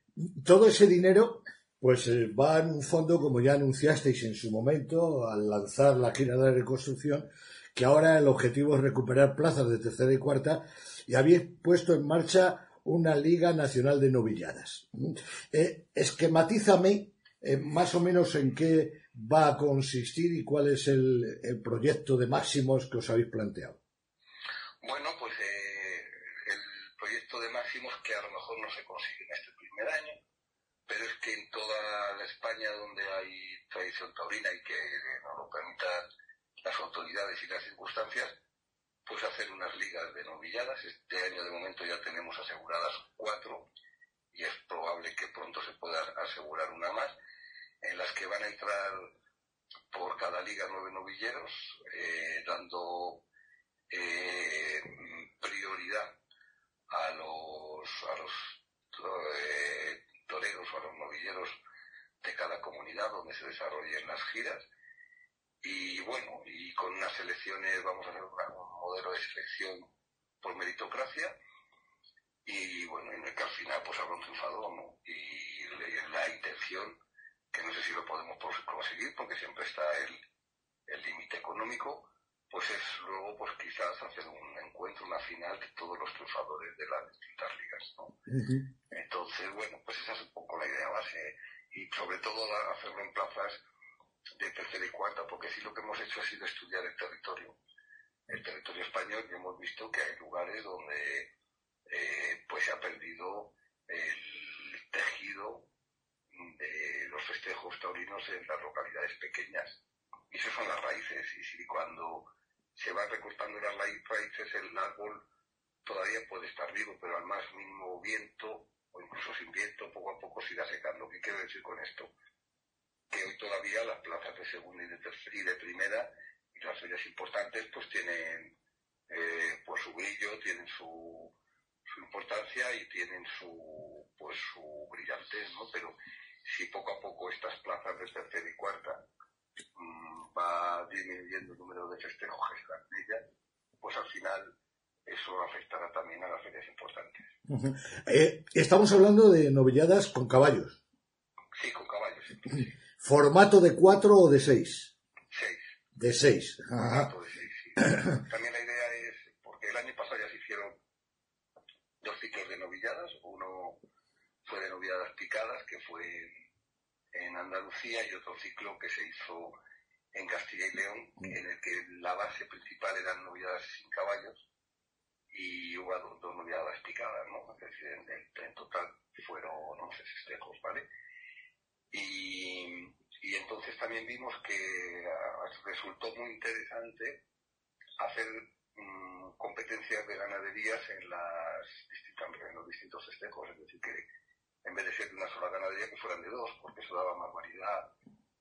todo ese dinero pues va en un fondo, como ya anunciasteis en su momento, al lanzar la gira de la reconstrucción, que ahora el objetivo es recuperar plazas de tercera y cuarta, y habéis puesto en marcha una Liga Nacional de Novilladas. Eh, esquematízame eh, más o menos en qué va a consistir y cuál es el, el, proyecto de máximos que os habéis planteado. Bueno, pues eh, el proyecto de máximos que a lo mejor no se consigue en este primer pero es que en toda la España donde hay tradición taurina y que nos lo permitan las autoridades y las circunstancias, pues hacer unas ligas de novilladas. Este año de momento ya tenemos aseguradas cuatro y es probable que pronto se pueda asegurar una más, en las que van a entrar por cada liga nueve novilleros, eh, dando eh, prioridad a los, a los eh, toreros o a los novilleros de cada comunidad donde se desarrollen las giras y bueno, y con unas elecciones vamos a hacer un modelo de selección por meritocracia y bueno, en el que al final pues habrá un triunfador, ¿no? Y la intención, que no sé si lo podemos conseguir porque siempre está el límite económico, pues es luego pues quizás hacer un encuentro, una final de todos los triunfadores de las distintas ligas, ¿no? Entonces, bueno, pues esa es un poco la idea base y sobre todo hacerlo en plazas de tercera y cuarta, porque sí lo que hemos hecho ha sido estudiar el territorio, el territorio español, y hemos visto que hay lugares donde eh, pues se ha perdido el tejido de los festejos taurinos en las localidades pequeñas. Y esas son las raíces, y si cuando se van recortando las raíces el árbol todavía puede estar vivo, pero al más mínimo viento, o incluso sin viento, poco a poco se irá secando. ¿Qué quiero decir con esto? que hoy todavía las plazas de segunda y de tercera y de primera y las ferias importantes pues tienen eh, pues su brillo, tienen su, su importancia y tienen su pues su brillantez, ¿no? Pero si poco a poco estas plazas de tercera y cuarta mmm, va disminuyendo el número de festejos que están en ellas, pues al final eso afectará también a las ferias importantes. Uh -huh. eh, estamos hablando de novilladas con caballos. Sí, con caballos. ¿Formato de cuatro o de seis? Seis. De seis. Formato de seis, sí. También la idea es, porque el año pasado ya se hicieron dos ciclos de novilladas. Uno fue de novilladas picadas, que fue en Andalucía, y otro ciclo que se hizo en Castilla y León, mm. en el que la base principal eran novilladas sin caballos y hubo dos, dos novilladas picadas, ¿no? Es decir, en, en total fueron 11 festejos, ¿vale? Y, Y entonces también vimos que ah, resultó muy interesante hacer mm, competencias de ganaderías en, las distintas, en los distintos estejos, es decir, que en vez de ser de una sola ganadería, que fueran de dos, porque eso daba más variedad.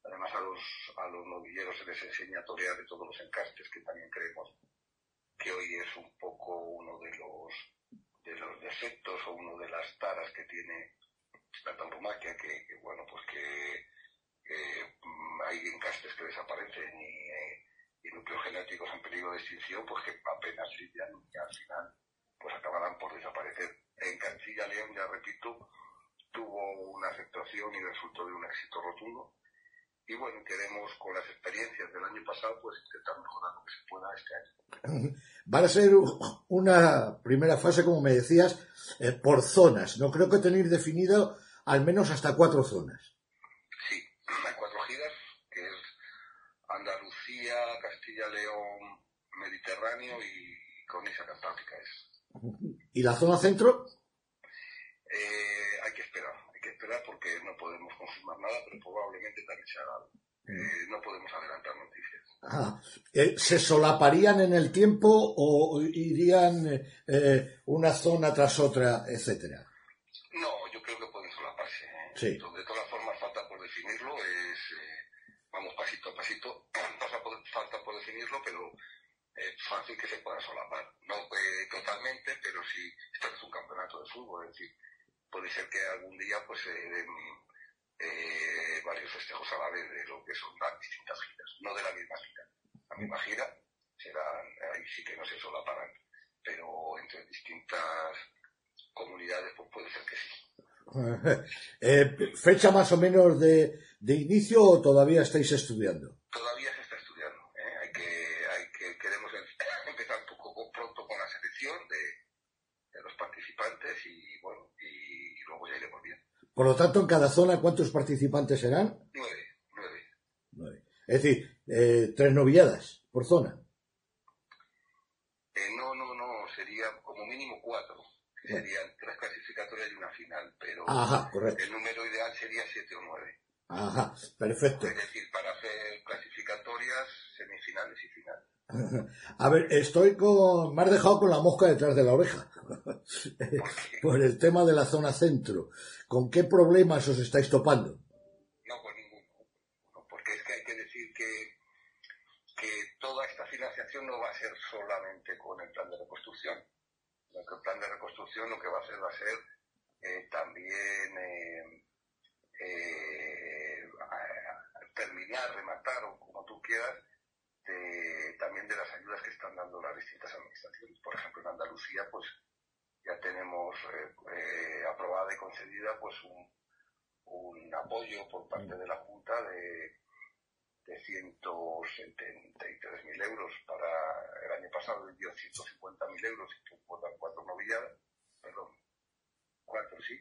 Además, a los, a los novilleros se les enseña a torear de todos los encastes, que también creemos que hoy es un poco uno de los, de los defectos o uno de las taras que tiene la tauromaquia, que, bueno, pues que mm, hay encastes que desaparecen y, eh, núcleos genéticos en peligro de extinción, pues que apenas lidian y al final pues acabarán por desaparecer. En Castilla León, ya repito, tuvo una aceptación y resultó de un éxito rotundo. Y bueno, queremos con las experiencias del año pasado, pues intentar mejorar lo que se pueda este año. Va a ser una primera fase, como me decías, eh, por zonas. No creo que tenéis definido al menos hasta cuatro zonas. Sí, hay cuatro giras, que es Andalucía, Castilla, León, Mediterráneo y Cornisa Cantábrica. Es. ¿Y la zona centro? Eh, esperar, porque no podemos confirmar nada, pero probablemente también se haga algo. Eh, no podemos adelantar noticias. Ah, eh, ¿Se solaparían en el tiempo o irían eh, una zona tras otra, etcétera? No, yo creo que pueden solaparse. ¿eh? Sí. De todas formas, falta por definirlo, es, eh, vamos pasito a pasito, falta por definirlo, pero es fácil que se pueda solapar. No eh, totalmente, pero sí, esto es un campeonato de fútbol, es decir, puede ser que algún día pues se den eh, varios festejos a la vez de lo que son las distintas giras, no de la misma gira. La misma gira serán, ahí sí que no se solaparán, pero entre distintas comunidades pues puede ser que sí. eh, ¿Fecha más o menos de, de, inicio o todavía estáis estudiando? Todavía se está estudiando. ¿eh? Hay que, hay que, queremos empezar un poco pronto con la selección de, de los participantes y bueno, y, y, luego ya iremos bien. Por lo tanto, en cada zona, ¿cuántos participantes serán? Nueve, nueve. nueve. Es decir, eh, tres novilladas por zona. Eh, no, no, no, sería como mínimo cuatro. Serían tres clasificatorias y una final, pero Ajá, correcto. el número ideal sería siete o nueve. Ajá, perfecto. Es decir, para hacer clasificatorias, semifinales y final. A ver, estoy con. Me has dejado con la mosca detrás de la oreja. Por el tema de la zona centro. ¿Con qué problemas os estáis topando? No, con ninguno. No, porque es que hay que decir que, que toda esta financiación no va a ser solamente con el plan de reconstrucción. El plan de reconstrucción lo que va a hacer va a ser eh, también eh, eh, terminar, rematar o como tú quieras, de, también de las ayudas que están dando las distintas administraciones. Por ejemplo, en Andalucía, pues ya tenemos eh, aprobada y concedida pues un, un, apoyo por parte de la Junta de, de 173.000 euros para el año pasado dio 150.000 euros y cuatro novilladas, perdón, cuatro sí,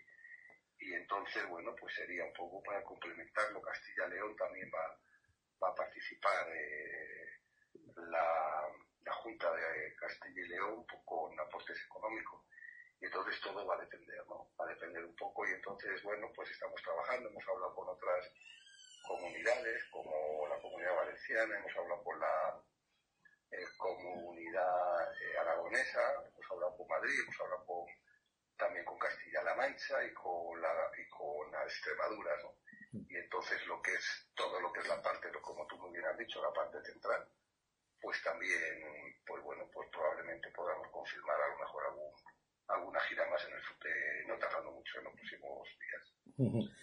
y entonces, bueno, pues sería un poco para complementarlo. Castilla-León también va, va a participar eh, la, la, Junta de Castilla y León con aportes económicos. Y entonces todo va a depender, ¿no? Va a depender un poco y entonces, bueno, pues estamos trabajando, hemos hablado con otras comunidades como la comunidad valenciana, hemos hablado con la eh, comunidad eh, aragonesa, hemos hablado con Madrid, hemos hablado con también con Castilla-La Mancha y con la, y con la Extremadura, ¿no? Y entonces lo que es, todo lo que es la parte, como tú muy bien has dicho, la parte central, pues también, pues bueno, pues probablemente podamos confirmar a lo mejor algún, alguna gira más en el futuro, no tardando mucho en los próximos días. Uh -huh.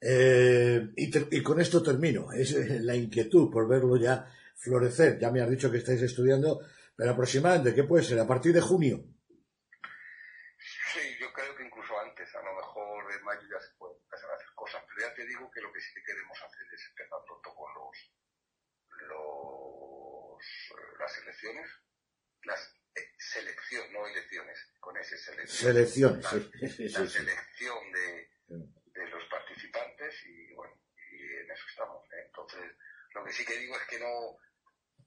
eh, y, con esto termino, es la inquietud por verlo ya florecer. Ya me has dicho que estáis estudiando, pero aproximadamente, ¿qué puede ser? ¿A partir de junio? Sí, yo creo que incluso antes, a lo mejor en mayo ya se pueden empezar a hacer cosas, pero ya te digo que lo que sí que queremos hacer es empezar pronto con los las elecciones, las eh, selección, no elecciones, con ese selección. Selecciones, la, sí, sí, la sí, selección de, de, los participantes y bueno, y en eso estamos. ¿eh? Entonces, lo que sí que digo es que no,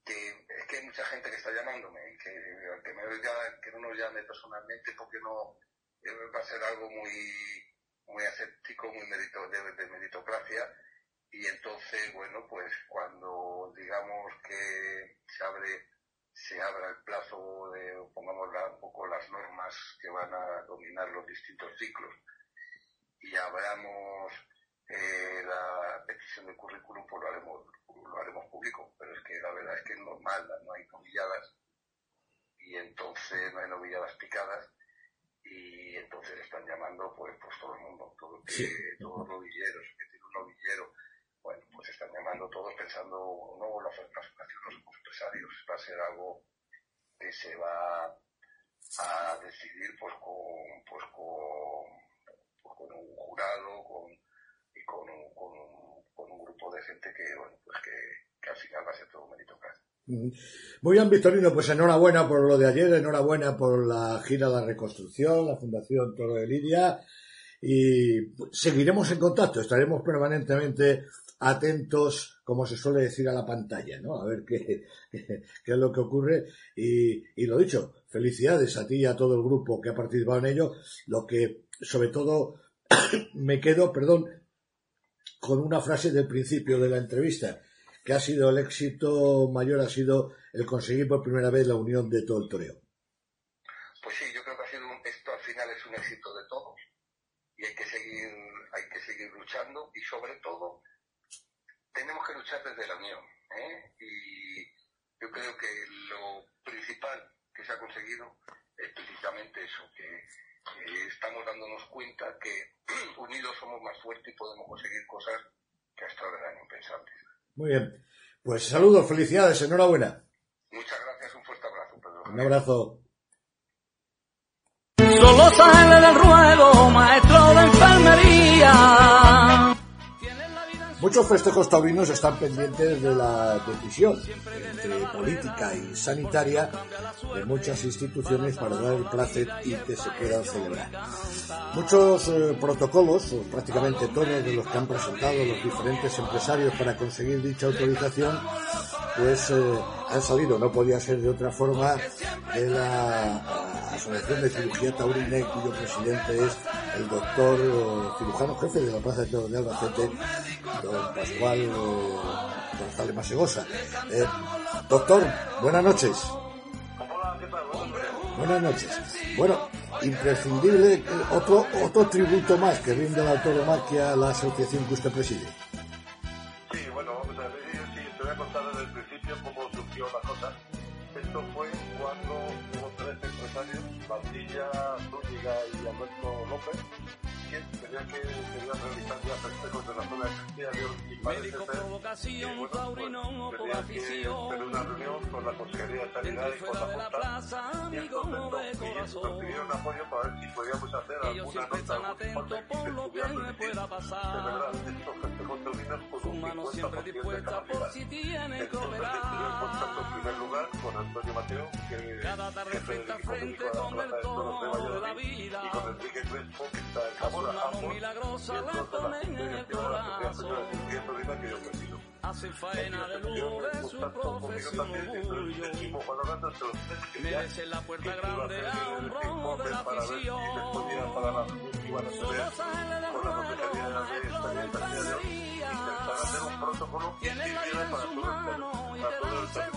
que es que hay mucha gente que está llamándome, que, que, me, que no nos llame personalmente porque no va a ser algo muy muy aséptico, muy merito, de, de meritocracia y entonces, bueno, pues cuando digamos que se abre se abra el plazo de, pongamos un poco las normas que van a dominar los distintos ciclos y abramos eh, la petición de currículum, pues lo haremos, lo haremos público, pero es que la verdad es que es normal, no hay novilladas. Y entonces no hay novilladas picadas y entonces están llamando pues, pues todo el mundo, todo, todos los novilleros, que tiene un novillero, bueno, pues están llamando todos pensando, no, la, la los empresarios va a ser algo que se va a decidir pues con, pues con, pues con un jurado con, y con un, con, un, con un grupo de gente que, bueno, pues que, que al final va a ser todo meritocracia. Muy bien, Victorino, pues enhorabuena por lo de ayer, enhorabuena por la gira de la reconstrucción, la Fundación Toro de Lidia y seguiremos en contacto, estaremos permanentemente atentos, como se suele decir, a la pantalla, ¿no? A ver qué, es lo que ocurre. Y, y, lo dicho, felicidades a ti y a todo el grupo que ha participado en ello. Lo que, sobre todo, me quedo, perdón, con una frase del principio de la entrevista, que ha sido el éxito mayor, ha sido el conseguir por primera vez la unión de todo el toreo. Pues sí, yo creo que ha sido un, esto al final es un éxito de todos y hay que seguir, hay que seguir luchando y sobre todo tenemos que luchar desde la unión. ¿eh? Y yo creo que lo principal que se ha conseguido es precisamente eso, que estamos dándonos cuenta que unidos somos más fuertes y podemos conseguir cosas que hasta ahora eran impensables. Muy bien. Pues saludos, felicidades, enhorabuena. Muchas gracias, un fuerte abrazo, Pedro. Un abrazo. Solo sale del ruedo, maestro de enfermería. Muchos festejos taurinos están pendientes de la decisión entre política y sanitaria de muchas instituciones para dar el placer y que se puedan celebrar. Muchos eh, protocolos, o prácticamente todos de los que han presentado los diferentes empresarios para conseguir dicha autorización, pues eh, han salido, no podía ser de otra forma, de la Asociación de Cirugía Taurina, cuyo presidente es el doctor eh, cirujano jefe de la Plaza de Toros de Albacete, don Pascual González Masegosa. Eh, doctor, buenas noches. Buenas noches. Bueno, imprescindible otro otro tributo más que rinde la tauromaquia a la asociación que usted preside. De ser que, bueno, pues, tenían que tener una reunión con la Consejería de Sanidad y con la Junta y entonces nos, nos pidieron apoyo para ver si podíamos hacer alguna nota, algún informe y se pudiera permitir celebrar estos festejos taurinos con un 50% de capacidad. Entonces estuve en primer lugar con Antonio Mateo, que es jefe del equipo médico de la Plaza de de Valladolid, y con Enrique Crespo, que está en Zamora, ambos de la de la De que yo. Hace faena de luz de su profesión Merece la puerta grande a un robo de la para ver si les podía para la reunión que iban a tener con la de Sanidad y Castilla y León intentar hacer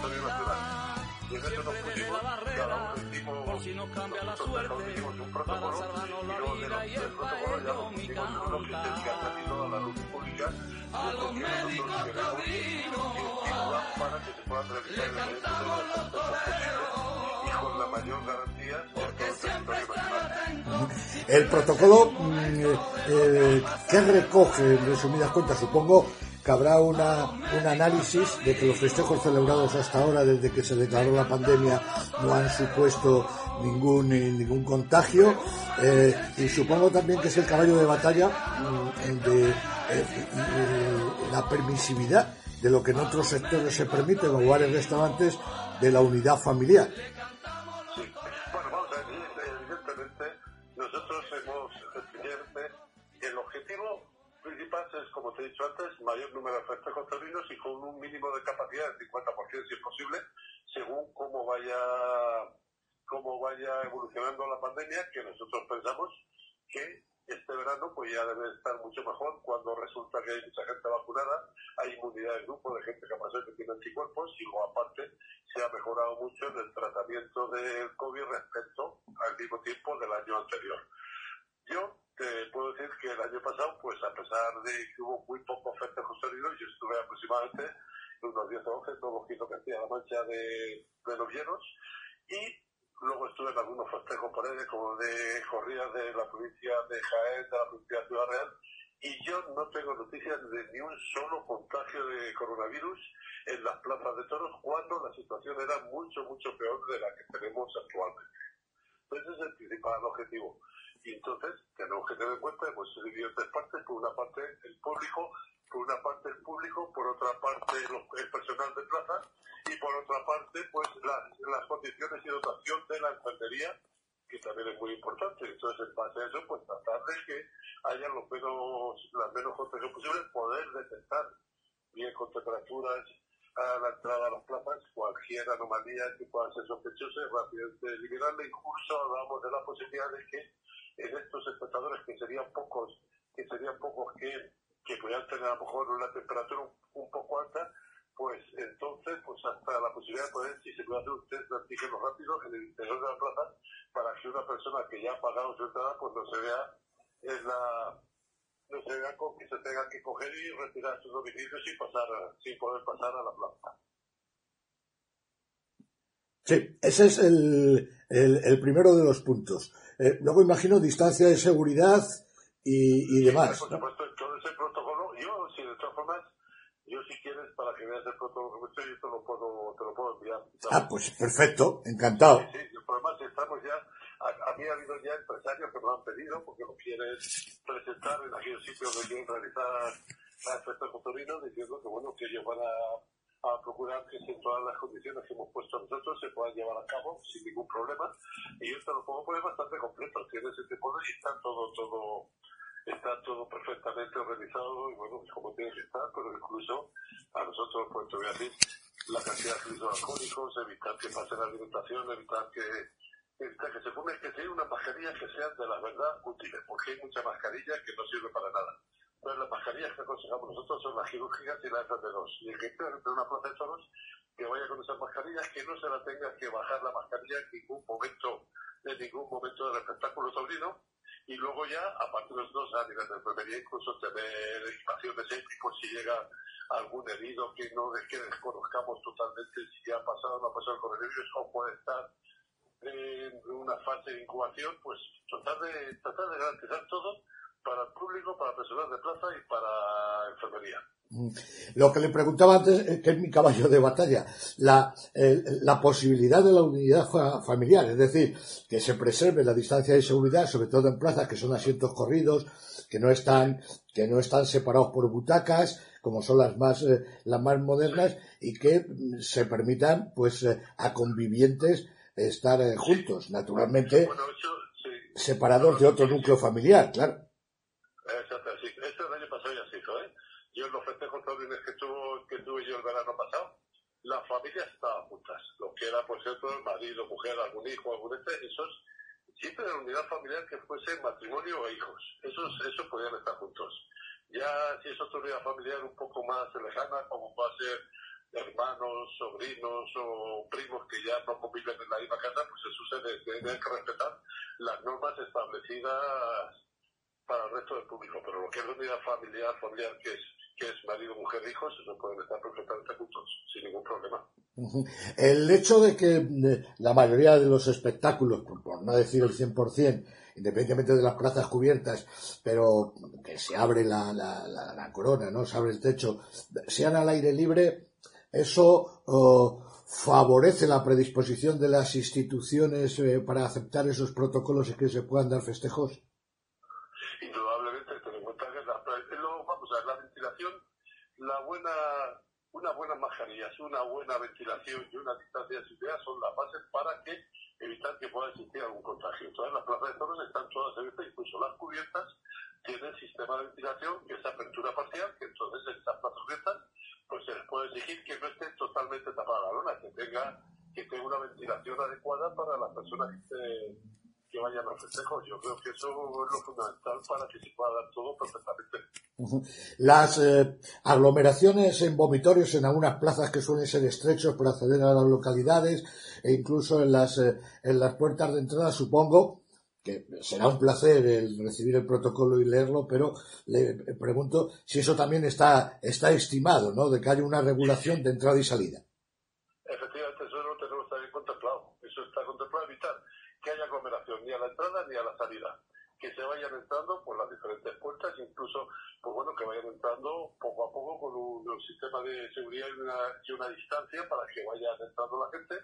un protocolo que sirviera para todo el, para todo el territorio nacional. Y en eso nos pusimos, cada uno hicimos, nosotros hicimos un protocolo y luego de los, del protocolo ya lo pusimos en uno que es el que ha salido a la es lo que nosotros queremos estimular para el mayor número de festejos posibles y con la mayor garantía por todo el protocolo mm, eh, que recoge, en resumidas cuentas, supongo que habrá una, un análisis de que los festejos celebrados hasta ahora, desde que se declaró la pandemia, no han supuesto ningún, eh, ningún contagio. Eh, y supongo también que es el caballo de batalla mm, de eh, la permisividad de lo que en otros sectores se permite, como bares restaurantes, de la unidad familiar. Como te he dicho antes, mayor número de festejos taurinos y con un mínimo de capacidad del 50% si es posible, según cómo vaya, cómo vaya evolucionando la pandemia, que nosotros pensamos que este verano pues ya debe estar mucho mejor cuando resulta que hay mucha gente vacunada, hay inmunidad de grupo de gente que pasado que tiene anticuerpos y luego aparte se ha mejorado mucho en el tratamiento del COVID respecto al mismo tiempo del año anterior. Yo te puedo decir que el año pasado, pues a pesar de que hubo muy pocos festejos sólidos, yo estuve aproximadamente unos 10 o 11, todo lo que hacía la mancha de, los hielos, y luego estuve en algunos festejos por ahí, como de corridas de la provincia de Jaén, de la provincia de Ciudad Real, y yo no tengo noticias de ni un solo contagio de coronavirus en las plazas de toros cuando la situación era mucho, mucho peor de la que tenemos actualmente. Ese es el principal objetivo. Y entonces que tener en cuenta, pues se dividido en tres partes, por una parte el público, por una parte el público, por otra parte el personal de plaza y por otra parte pues las, las condiciones y dotación de la enfermería que también es muy importante. Entonces, en base a eso, pues tratar de que haya los menos, las menos contagios posibles, poder detectar bien con temperaturas a la entrada a las plazas cualquier anomalía que pueda ser sospechosa rápidamente eliminarla. Incluso hablamos de la posibilidad de que en estos espectadores que serían pocos, que serían pocos que, que tener a lo mejor una temperatura un, poco alta, pues entonces, pues hasta la posibilidad de poder, si se puede hacer un test de antígenos rápido en el interior de la plaza, para que una persona que ya ha pagado su entrada, pues no se vea en la, no se vea con que se tenga que coger y retirar sus domicilios sin pasar, sin poder pasar a la plaza. Sí, ese es el, el primero de los puntos. Eh, luego imagino distancia de seguridad y, y demás. por supuesto, todo ese protocolo, yo, si de todas formas, yo si quieres, para que veas el protocolo yo te lo puedo, te lo puedo enviar. Ah, pues perfecto, encantado. Sí, sí, además estamos ya, a, mí ha habido ya empresarios que me lo han pedido porque lo quieren presentar en aquellos sitios donde quieren realizar la oferta motorina, diciendo que bueno, que ellos van a a procurar que en todas las condiciones que hemos puesto nosotros se puedan llevar a cabo sin ningún problema. Y yo te lo puedo poner bastante completo, tiene ese tipo de y está todo, todo, está todo perfectamente organizado y bueno, como tiene que estar, pero incluso a nosotros, pues te voy a decir, la cantidad de fluidos alcohólicos, evitar que pase la alimentación, evitar que evitar que se ponga que sea unas mascarillas que sean de la verdad útiles, porque hay muchas mascarillas que no sirven para nada. Las mascarillas que aconsejamos nosotros son las quirúrgicas y las de dos. Y el que quiera de una plaza de toros, que vaya con esas mascarillas, que no se la tenga que bajar la mascarilla en ningún momento, en ningún momento del espectáculo taurino. Y luego ya, a partir de los dos a nivel de enfermería, incluso tener equipaciones por si llega algún herido que no que desconozcamos totalmente si ha pasado o no ha pasado el coronavirus o puede estar en una fase de incubación, pues tratar de, tratar de garantizar todo para el público, para personal de plaza y para enfermería. Mm. Lo que le preguntaba antes, eh, que es mi caballo de batalla, la, la posibilidad de la unidad familiar, es decir, que se preserve la distancia de seguridad, sobre todo en plazas que son asientos corridos, que no están, que no están separados por butacas, como son las más, eh, las más modernas, y que mm, se permitan, pues, eh, a convivientes estar juntos, naturalmente, separados de otro núcleo familiar, claro. Exacto, sí. El año pasado ya se hizo, ¿eh? Yo en los festejos taurines que, tuvo, que tuve yo el verano pasado, las familias estaban juntas. Lo que era, por cierto, el marido, mujer, algún hijo, algún este, esos, siempre la unidad familiar que fuese matrimonio o hijos. Esos, esos podían estar juntos. Ya si es otra unidad familiar un poco más lejana, como puede ser hermanos, sobrinos o primos que ya no conviven en la misma casa, pues eso se debe que respetar las normas establecidas para el resto del público, pero lo que es la unidad familiar, familiar que es, que es marido, mujer, hijos, eso pueden estar perfectamente juntos, sin ningún problema. El hecho de que la mayoría de los espectáculos, por no decir el 100%, independientemente de las plazas cubiertas, pero que se abre la, la, la, corona, ¿no? Se abre el techo, sean al aire libre, eso oh, favorece la predisposición de las instituciones eh, para aceptar esos protocolos y que se puedan dar festejos. La buena, unas buenas mascarillas, una buena ventilación y una distancia de seguridad son las bases para que evitar que pueda existir algún contagio. Todas las plazas de toros están todas abiertas, incluso las cubiertas tienen sistema de ventilación que es apertura parcial, que entonces en estas plazas abiertas pues se les puede exigir que no esté totalmente tapada la que tenga, que tenga una ventilación adecuada para las personas que, que vayan a festejo. Yo creo que eso es lo fundamental para que se pueda dar todo perfectamente. Las eh, aglomeraciones en vomitorios en algunas plazas que suelen ser estrechos para acceder a las localidades e incluso en las, eh, en las puertas de entrada, supongo que será un placer el recibir el protocolo y leerlo, pero le pregunto si eso también está, está estimado, ¿no? De que haya una regulación de entrada y salida. Efectivamente, eso lo tenemos también contemplado. Eso está contemplado evitar que haya aglomeración ni a la entrada ni a la salida. Que se vayan entrando por las diferentes puertas, incluso, pues bueno, que vayan entrando poco a poco con un, sistema de seguridad y una, y una distancia para que vayan entrando la gente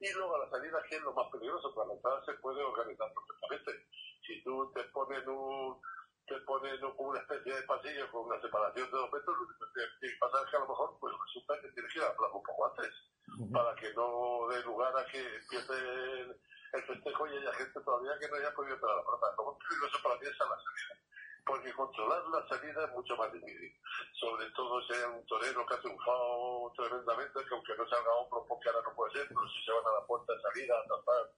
y luego a la salida, que es lo más peligroso, para la entrada se puede organizar perfectamente. Si tú te pones un te pones una especie de pasillo con una separación de dos metros, lo que pasar es que a lo mejor pues resulta que tienes que ir a la plaza un poco antes, para que no dé lugar a que empiece el, el, festejo y haya gente todavía que no haya podido entrar a la plaza. Más peligroso para mí es a la salida porque controlar la salida es mucho más difícil. Sobre todo si hay un torero que ha triunfado tremendamente, que aunque no salga hombro porque ahora no puede ser, pero si se van a la puerta de salida a tratar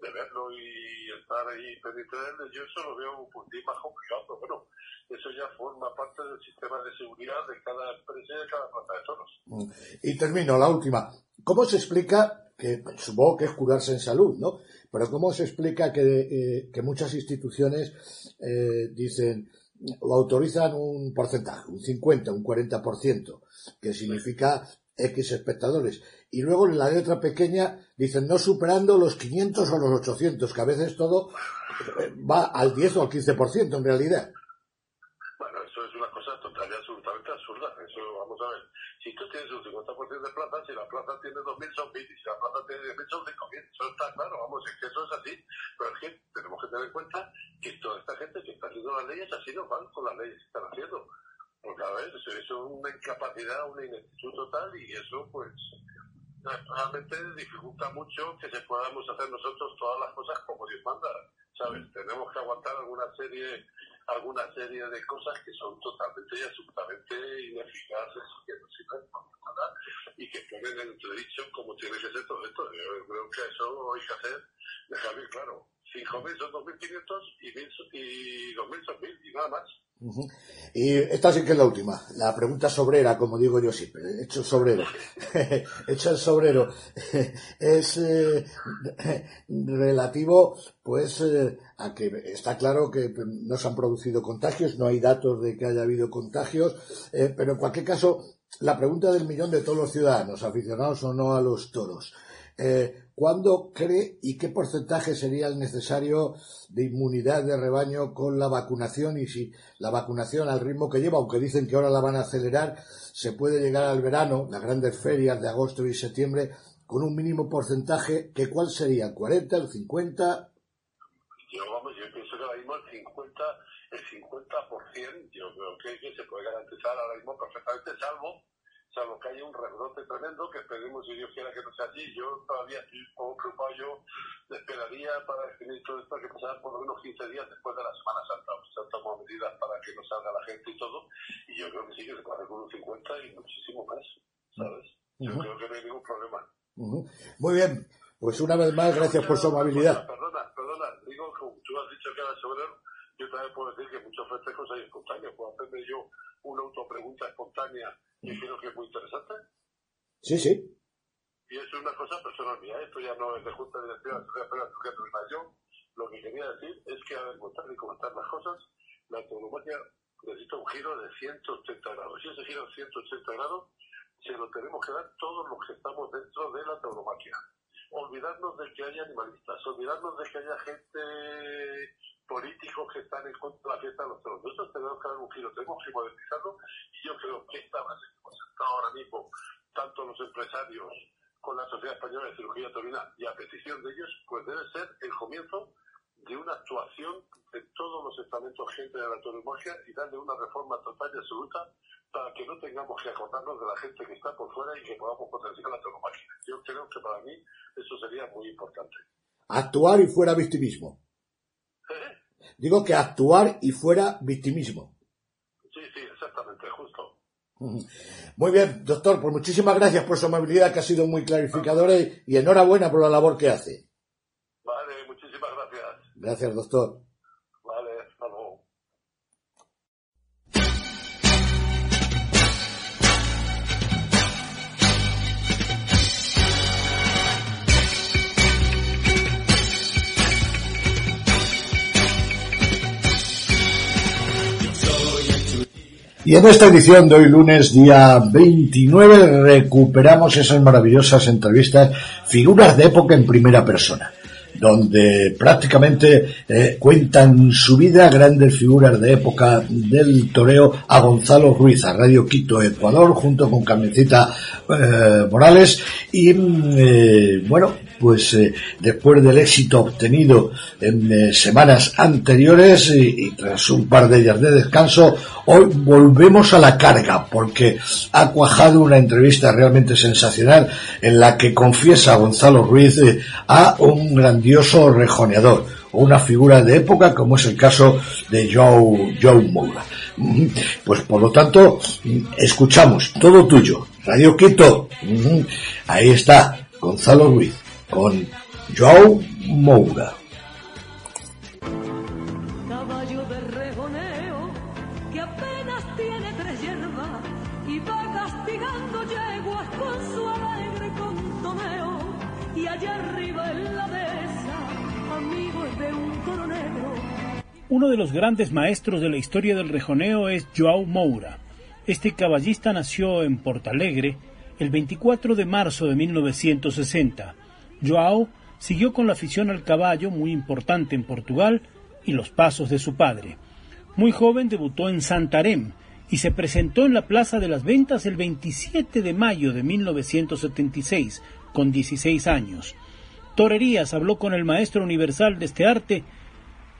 de verlo y estar ahí pendiente de yo eso lo veo un puntín más complicado, bueno, eso ya forma parte del sistema de seguridad de cada empresa y de cada plaza de toros. Mm. Y termino, la última. ¿Cómo se explica, que supongo que es curarse en salud, ¿no? Pero ¿cómo se explica que, eh, que muchas instituciones eh, dicen o autorizan un porcentaje, un 50, un 40%, que significa X espectadores. Y luego en la letra pequeña dicen no superando los 500 o los 800, que a veces todo eh, va al 10 o al 15% en realidad. Bueno, eso es una cosa totalmente absolutamente absurda. Eso, vamos a ver si tú tienes un 50% de plazas, si la plaza tiene 2.000 son 1.000, y si la plaza tiene 10.000 son 5.000. Eso está claro, vamos, es que eso es así. Pero es que tenemos que tener en cuenta que toda esta gente que está haciendo las leyes así no van con las leyes que están haciendo. Porque a ver, eso es una incapacidad, una ineptitud total y eso pues realmente dificulta mucho que se podamos hacer nosotros todas las cosas como Dios manda. ¿Sabes? Tenemos que aguantar alguna serie alguna serie de cosas que son totalmente y absolutamente ineficaces y que no sirven para nada y que ponen en entredicho como tiene que ser todo esto. Yo creo que eso hay que hacer, dejar claro. 5.000 son 2.500 y, y 2.000 son 1.000 y nada más. Y esta sí que es la última, la pregunta sobrera, como digo yo siempre, hecho sobrero, hecho el sobrero, es eh, relativo pues eh, a que está claro que no se han producido contagios, no hay datos de que haya habido contagios, eh, pero en cualquier caso, la pregunta del millón de todos los ciudadanos, aficionados o no a los toros, ¿Cuándo cree y qué porcentaje sería el necesario de inmunidad de rebaño con la vacunación? Y si la vacunación al ritmo que lleva, aunque dicen que ahora la van a acelerar, se puede llegar al verano, las grandes ferias de agosto y septiembre, con un mínimo porcentaje, que cuál sería? ¿El 40, el 50? Yo, vamos, yo pienso que ahora mismo el 50, el 50% yo creo que, que se puede garantizar ahora mismo perfectamente, salvo salvo que haya un rebrote tremendo, que esperemos si Dios quiera que no sea así. Yo todavía estoy un poco preocupado, yo esperaría para definir todo esto que pasara por lo menos 15 días después de la Semana Santa. Se han tomado medidas para que no salga la gente y todo, y yo creo que sí que se puede hacer con un 50 y muchísimo más, ¿sabes? Yo creo que no hay ningún problema. Muy bien, pues una vez más, gracias por su amabilidad. Perdona, perdona, digo que tú has dicho que era sobrero, yo también puedo decir que muchos festejos hay espontáneos. Puedo hacerme yo una autopregunta espontánea creo que es muy interesante. Sí, sí. Y es una cosa personal mía, esto ya no es de junta de dirección, es yo. Lo que quería decir es que, a ver, y comentar las cosas, la tauromaquia necesita un giro de 180 grados. Y ese giro de 180 grados se lo tenemos que dar todos los que estamos dentro de la tauromaquia. Olvidarnos de que haya animalistas, olvidarnos de que haya gente políticos que están en contra de la fiesta de los toros. Nosotros tenemos que dar un giro, tenemos que modernizarlo y yo creo que esta base que hemos estado ahora mismo, tanto los empresarios con la Sociedad Española de Cirugía Torina y a petición de ellos, pues debe ser el comienzo de una actuación de todos los estamentos gente de la tauromaquia y darle una reforma total y absoluta para que no tengamos que acordarnos de la gente que está por fuera y que podamos potenciar la tauromaquia. Yo creo que para mí eso sería muy importante. Actuar y fuera victimismo. Digo que actuar y fuera victimismo. Sí, sí, exactamente, justo. Muy bien, doctor, pues muchísimas gracias por su amabilidad que ha sido muy clarificadora y enhorabuena por la labor que hace. Vale, muchísimas gracias. Gracias, doctor. Y en esta edición de hoy lunes, día 29, recuperamos esas maravillosas entrevistas, figuras de época en primera persona, donde prácticamente eh, cuentan su vida grandes figuras de época del toreo a Gonzalo Ruiz, a Radio Quito, Ecuador, junto con Carmencita eh, Morales. Y eh, bueno, pues después del éxito obtenido en eh, semanas anteriores y, tras un par de ellas de descanso, hoy volvemos a la carga porque ha cuajado una entrevista realmente sensacional en la que confiesa Gonzalo Ruiz eh, a un grandioso rejoneador una figura de época como es el caso de Joe, Joe Moura. Pues por lo tanto, escuchamos todo tuyo. Radio Quito. Ahí está Gonzalo Ruiz con Joe Moura. Caballo de rejoneo que apenas tiene tres hierbas y va castigando yeguas con su alegre contoneo. Y allá arriba en la dehesa, amigos de un toro negro. Uno de los grandes maestros de la historia del rejoneo es Joao Moura. Este caballista nació en Portalegre el 24 de marzo de 1960 Joao siguió con la afición al caballo, muy importante en Portugal, y los pasos de su padre. Muy joven debutó en Santarém y se presentó en la Plaza de las Ventas el 27 de mayo de 1976, con 16 años. Torerías habló con el maestro universal de este arte,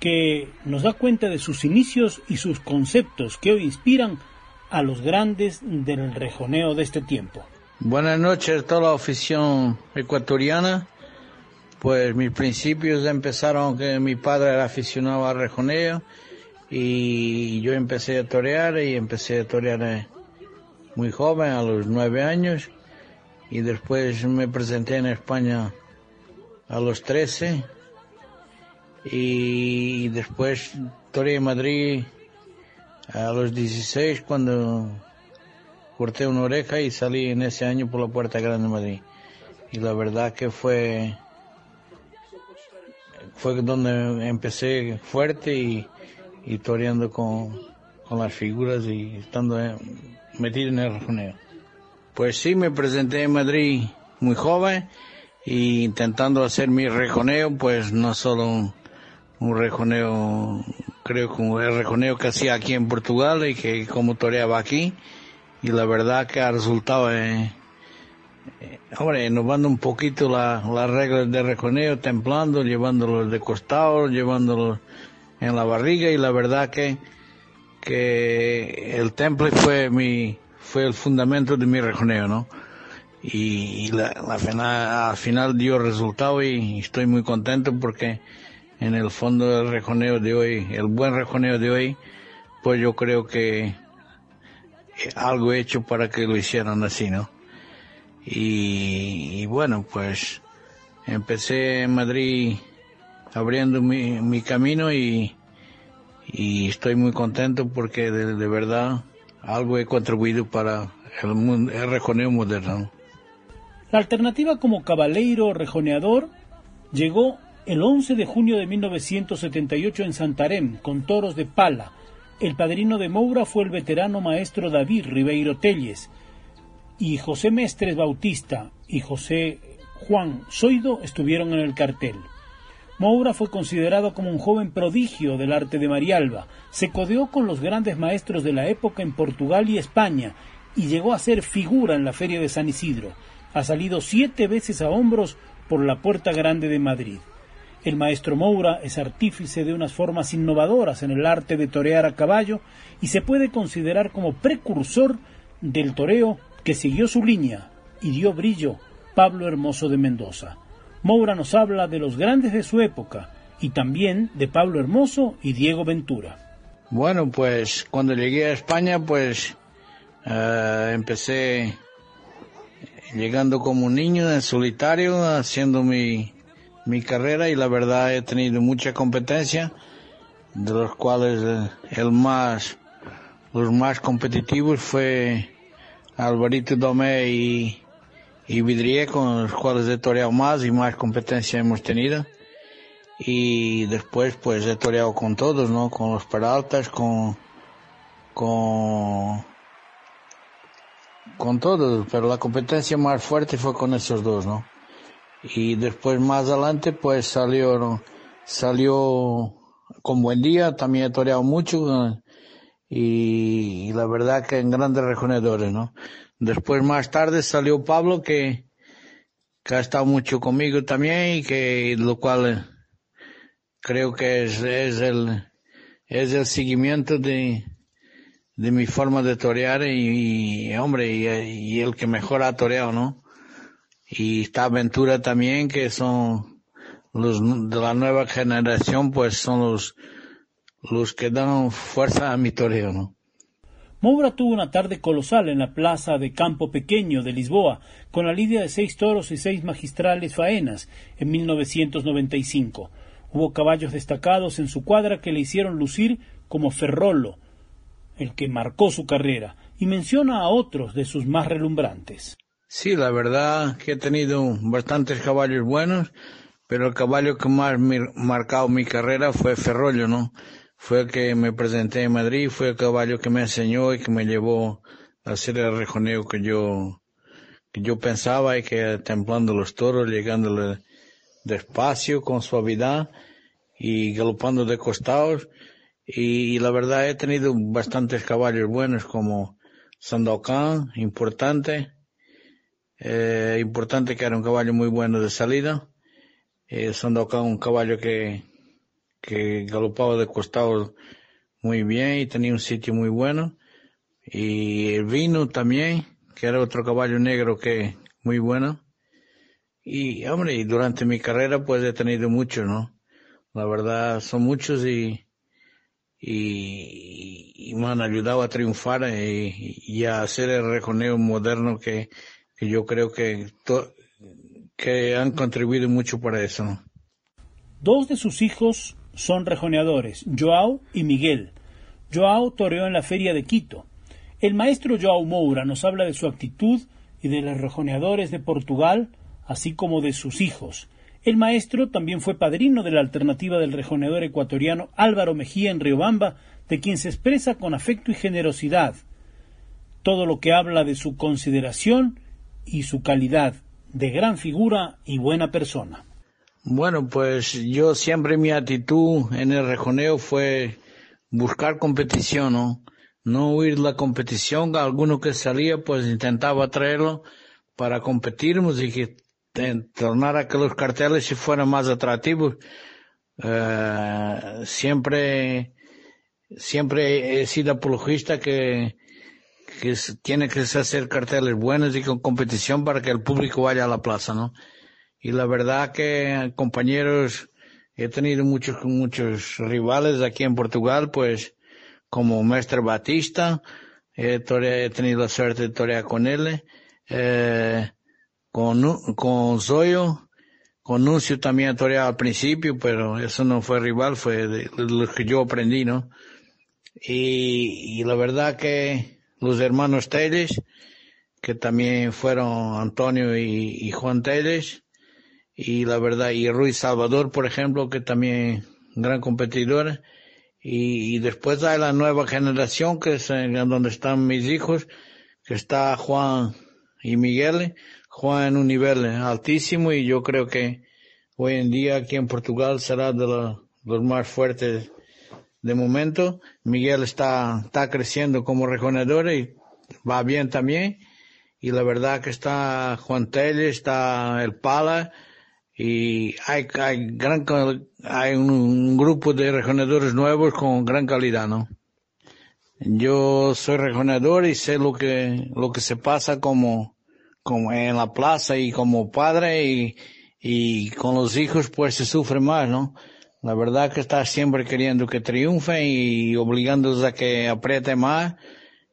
que nos da cuenta de sus inicios y sus conceptos que hoy inspiran a los grandes del rejoneo de este tiempo. Buenas noches a toda la afición ecuatoriana. Pues mis principios empezaron que mi padre era aficionado al rejoneo y yo empecé a torear y empecé a torear muy joven, a los nueve años, y después me presenté en España a los trece y después toreé en Madrid a los dieciséis cuando corté una oreja y salí en ese año por la Puerta Grande de Madrid. Y la verdad que fue, fue donde empecé fuerte y, y toreando con, con las figuras y estando metido en el rejoneo. Pues sí, me presenté en Madrid muy joven y intentando hacer mi rejoneo, pues no solo un, un rejoneo, creo que el rejoneo que hacía aquí en Portugal y que como toreaba aquí, y la verdad que ha resultado, eh, eh, hombre, innovando un poquito las la reglas de reconeo, templando, llevándolos de costado, llevándolos en la barriga y la verdad que, que el temple fue mi, fue el fundamento de mi reconeo, ¿no? Y, y la, final, al final dio resultado y estoy muy contento porque en el fondo del reconeo de hoy, el buen reconeo de hoy, pues yo creo que algo hecho para que lo hicieran así, ¿no? Y, bueno, pues empecé en Madrid abriendo mi, mi camino y, estoy muy contento porque de, de, verdad algo he contribuido para el, mundo, el rejoneo moderno. La alternativa como cabaleiro rejoneador llegó el 11 de junio de 1978 en Santarém con toros de pala el padrino de Moura fue el veterano maestro David Ribeiro Telles y José Mestres Bautista y José Juan Soido estuvieron en el cartel. Moura fue considerado como un joven prodigio del arte de Marialba, se codeó con los grandes maestros de la época en Portugal y España y llegó a ser figura en la Feria de San Isidro. Ha salido siete veces a hombros por la Puerta Grande de Madrid. El maestro Moura es artífice de unas formas innovadoras en el arte de torear a caballo y se puede considerar como precursor del toreo que siguió su línea y dio brillo Pablo Hermoso de Mendoza. Moura nos habla de los grandes de su época y también de Pablo Hermoso y Diego Ventura. Bueno, pues cuando llegué a España, pues uh, empecé llegando como un niño en solitario, haciendo mi, mi carrera y la verdad he tenido mucha competencia, de los cuales eh, el más, los más competitivos fue Alvarito Domé y, y Vidrié, con los cuales he toreado más y más competencia hemos tenido. Y después pues he toreado con todos, ¿no? Con los Peraltas, con, con, con todos, pero la competencia más fuerte fue con esos dos, ¿no? Y después más adelante pues salió, salió con buen día, también he toreado mucho y, la verdad que en grandes rejonedores, ¿no? Después más tarde salió Pablo que, que ha estado mucho conmigo también y que lo cual creo que es, es el, es el seguimiento de, de mi forma de torear y, hombre, y, y, el que mejor ha toreado, ¿no? Y esta aventura también que son los de la nueva generación, pues son los, los que dan fuerza a mi toreo, ¿no? Moura tuvo una tarde colosal en la plaza de Campo Pequeño de Lisboa, con la lidia de seis toros y seis magistrales faenas en 1995. Hubo caballos destacados en su cuadra que le hicieron lucir como Ferrolo, el que marcó su carrera, y menciona a otros de sus más relumbrantes. Sí, la verdad que he tenido bastantes caballos buenos, pero el caballo que más me marcado mi carrera fue Ferrollo, ¿no? fue el que me presenté en Madrid, fue el caballo que me enseñó y que me llevó a hacer el rejoneo que yo, que yo pensaba y que templando los toros, llegándole despacio, con suavidad y galopando de costados. Y, la verdad he tenido bastantes caballos buenos como Sandokan, importante, eh, importante que era un caballo muy bueno de salida. Eh, Sandokan un caballo que, que galopaba de costado muy bien y tenía un sitio muy bueno. Y vino también, que era otro caballo negro que muy bueno. Y hombre, y durante mi carrera pues he tenido muchos, ¿no? La verdad son muchos y, y, me han ayudado a triunfar y, a hacer el reconeo moderno que, que yo creo que, que han contribuido mucho para eso. Dos de sus hijos son rejoneadores, Joao y Miguel. Joao toreó en la feria de Quito. El maestro Joao Moura nos habla de su actitud y de los rejoneadores de Portugal, así como de sus hijos. El maestro también fue padrino de la alternativa del rejoneador ecuatoriano Álvaro Mejía en Riobamba, de quien se expresa con afecto y generosidad todo lo que habla de su consideración y su calidad de gran figura y buena persona. Bueno, pues yo siempre mi actitud en el rejoneo fue buscar competición, ¿no? No huir la competición, alguno que salía pues intentaba traerlo para competirnos y que tornara que los carteles si fueran más atractivos. Eh, siempre, siempre he sido apologista que, que tiene que hacer carteles buenos y con competición para que el público vaya a la plaza, ¿no? y la verdad que compañeros, he tenido muchos, muchos rivales aquí en Portugal, pues como Mestre Batista, he, tenido la suerte de torear con él, eh, con, con Zoyo, con Nuncio también he toreado al principio, pero eso no fue rival, fue de, lo que yo aprendí, ¿no? Y, y la verdad que los hermanos Telles, que también fueron Antonio y, Juan Telles, y la verdad, y Ruiz Salvador, por ejemplo, que también gran competidor, y, después hay la nueva generación, que es donde están mis hijos, que está Juan y Miguel, Juan en un nivel altísimo, y yo creo que hoy en día aquí en Portugal será de los más fuertes de momento. Miguel está, está creciendo como reconedor y va bien también. Y la verdad que está Juan Telle, está el Pala, y hay, hay, gran, hay un, grupo de rejonadores nuevos con gran calidad, ¿no? Yo soy rejonador y sé lo que, lo que se pasa como, como en la plaza y como padre y, y con los hijos pues se sufre más, ¿no? La verdad que está siempre queriendo que triunfen y obligándolos a que apriete más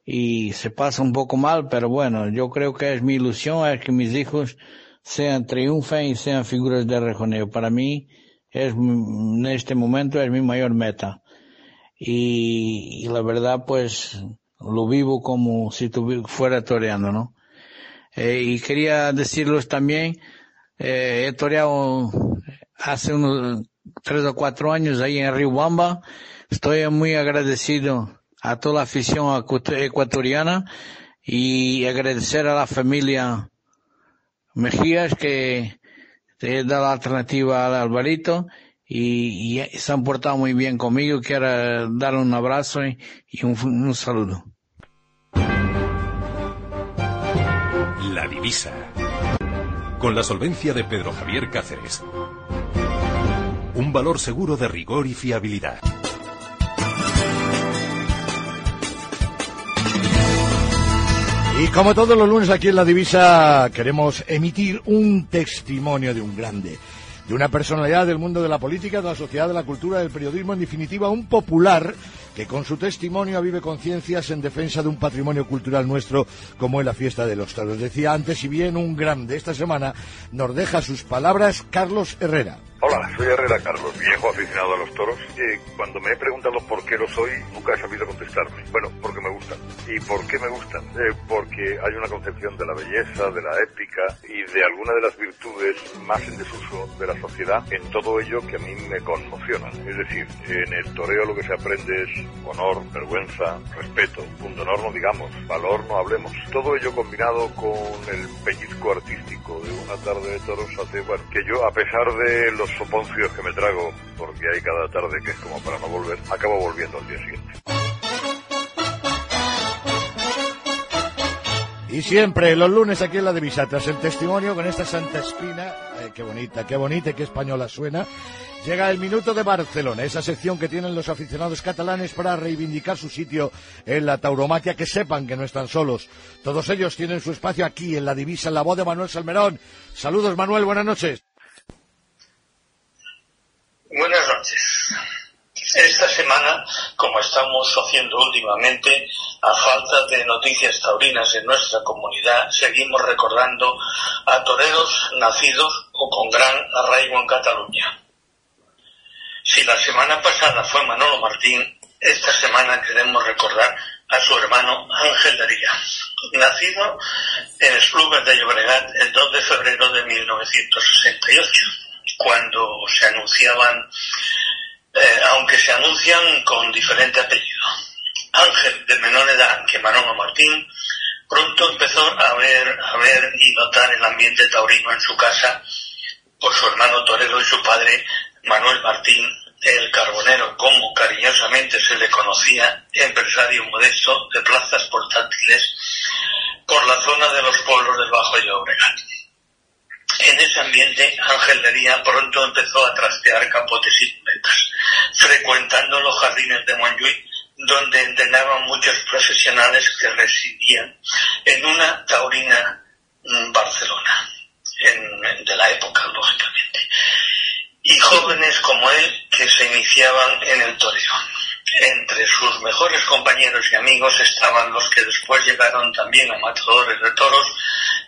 y se pasa un poco mal, pero bueno, yo creo que es mi ilusión es que mis hijos sean triunfen y sean figuras de rejoneo. Para mí, es, en este momento es mi mayor meta. Y, la verdad, pues, lo vivo como si fuera toreando, ¿no? Eh, y quería decirles también, eh, he toreado hace unos tres o cuatro años ahí en Río Bamba. Estoy muy agradecido a toda la afición ecuatoriana y agradecer a la familia Mejías que te da la alternativa al Alvarito y, se han portado muy bien conmigo. Quiero darle un abrazo y, un saludo. La divisa. Con la solvencia de Pedro Javier Cáceres. Un valor seguro de rigor y fiabilidad. Y como todos los lunes aquí en La Divisa queremos emitir un testimonio de un grande, de una personalidad del mundo de la política, de la sociedad, de la cultura, del periodismo, en definitiva un popular que con su testimonio avive conciencias en defensa de un patrimonio cultural nuestro como es la fiesta de los toros. Decía antes, y bien un grande esta semana nos deja sus palabras Carlos Herrera. Hola, soy Herrera Carlos, viejo aficionado a los toros. Cuando me he preguntado por qué lo soy, nunca he sabido contestarme. Bueno, porque me gustan. ¿Y por qué me gustan? Eh, porque hay una concepción de la belleza, de la épica y de alguna de las virtudes más en desuso de la sociedad en todo ello que a mí me conmocionan. Es decir, en el toreo lo que se aprende es honor, vergüenza, respeto, punto honor no digamos, valor no hablemos. Todo ello combinado con el pellizco artístico de una tarde de toros hace bueno, que yo, a pesar de los soponcios que me trago, porque hay cada tarde que es como para no volver, acabo volviendo al día siguiente. Y siempre, los lunes aquí en la Divisa, tras el testimonio con esta Santa Espina, eh, qué bonita, qué bonita y qué española suena, llega el minuto de Barcelona, esa sección que tienen los aficionados catalanes para reivindicar su sitio en la tauromaquia, que sepan que no están solos. Todos ellos tienen su espacio aquí en la Divisa, en la voz de Manuel Salmerón. Saludos, Manuel, buenas noches. Buenas noches. Esta semana, como estamos haciendo últimamente, a falta de noticias taurinas en nuestra comunidad, seguimos recordando a toreros nacidos o con gran arraigo en Cataluña. Si la semana pasada fue Manolo Martín, esta semana queremos recordar a su hermano Ángel Daría, nacido en Esplugas de Llobregat el 2 de febrero de 1968, cuando se anunciaban eh, aunque se anuncian con diferente apellido. Ángel, de menor edad que Manolo Martín, pronto empezó a ver, a ver y notar el ambiente taurino en su casa por su hermano Torero y su padre, Manuel Martín, el carbonero, como cariñosamente se le conocía, empresario modesto de plazas portátiles por la zona de los pueblos del Bajo Llobregat. En ese ambiente, Ángel Lería pronto empezó a trastear capotes y cunetas, frecuentando los jardines de Montjuïc, donde entrenaban muchos profesionales que residían en una taurina mm, Barcelona, de la época, lógicamente, y jóvenes como él que se iniciaban en el toreo. Entre sus mejores compañeros y amigos estaban los que después llegaron también a matadores de toros,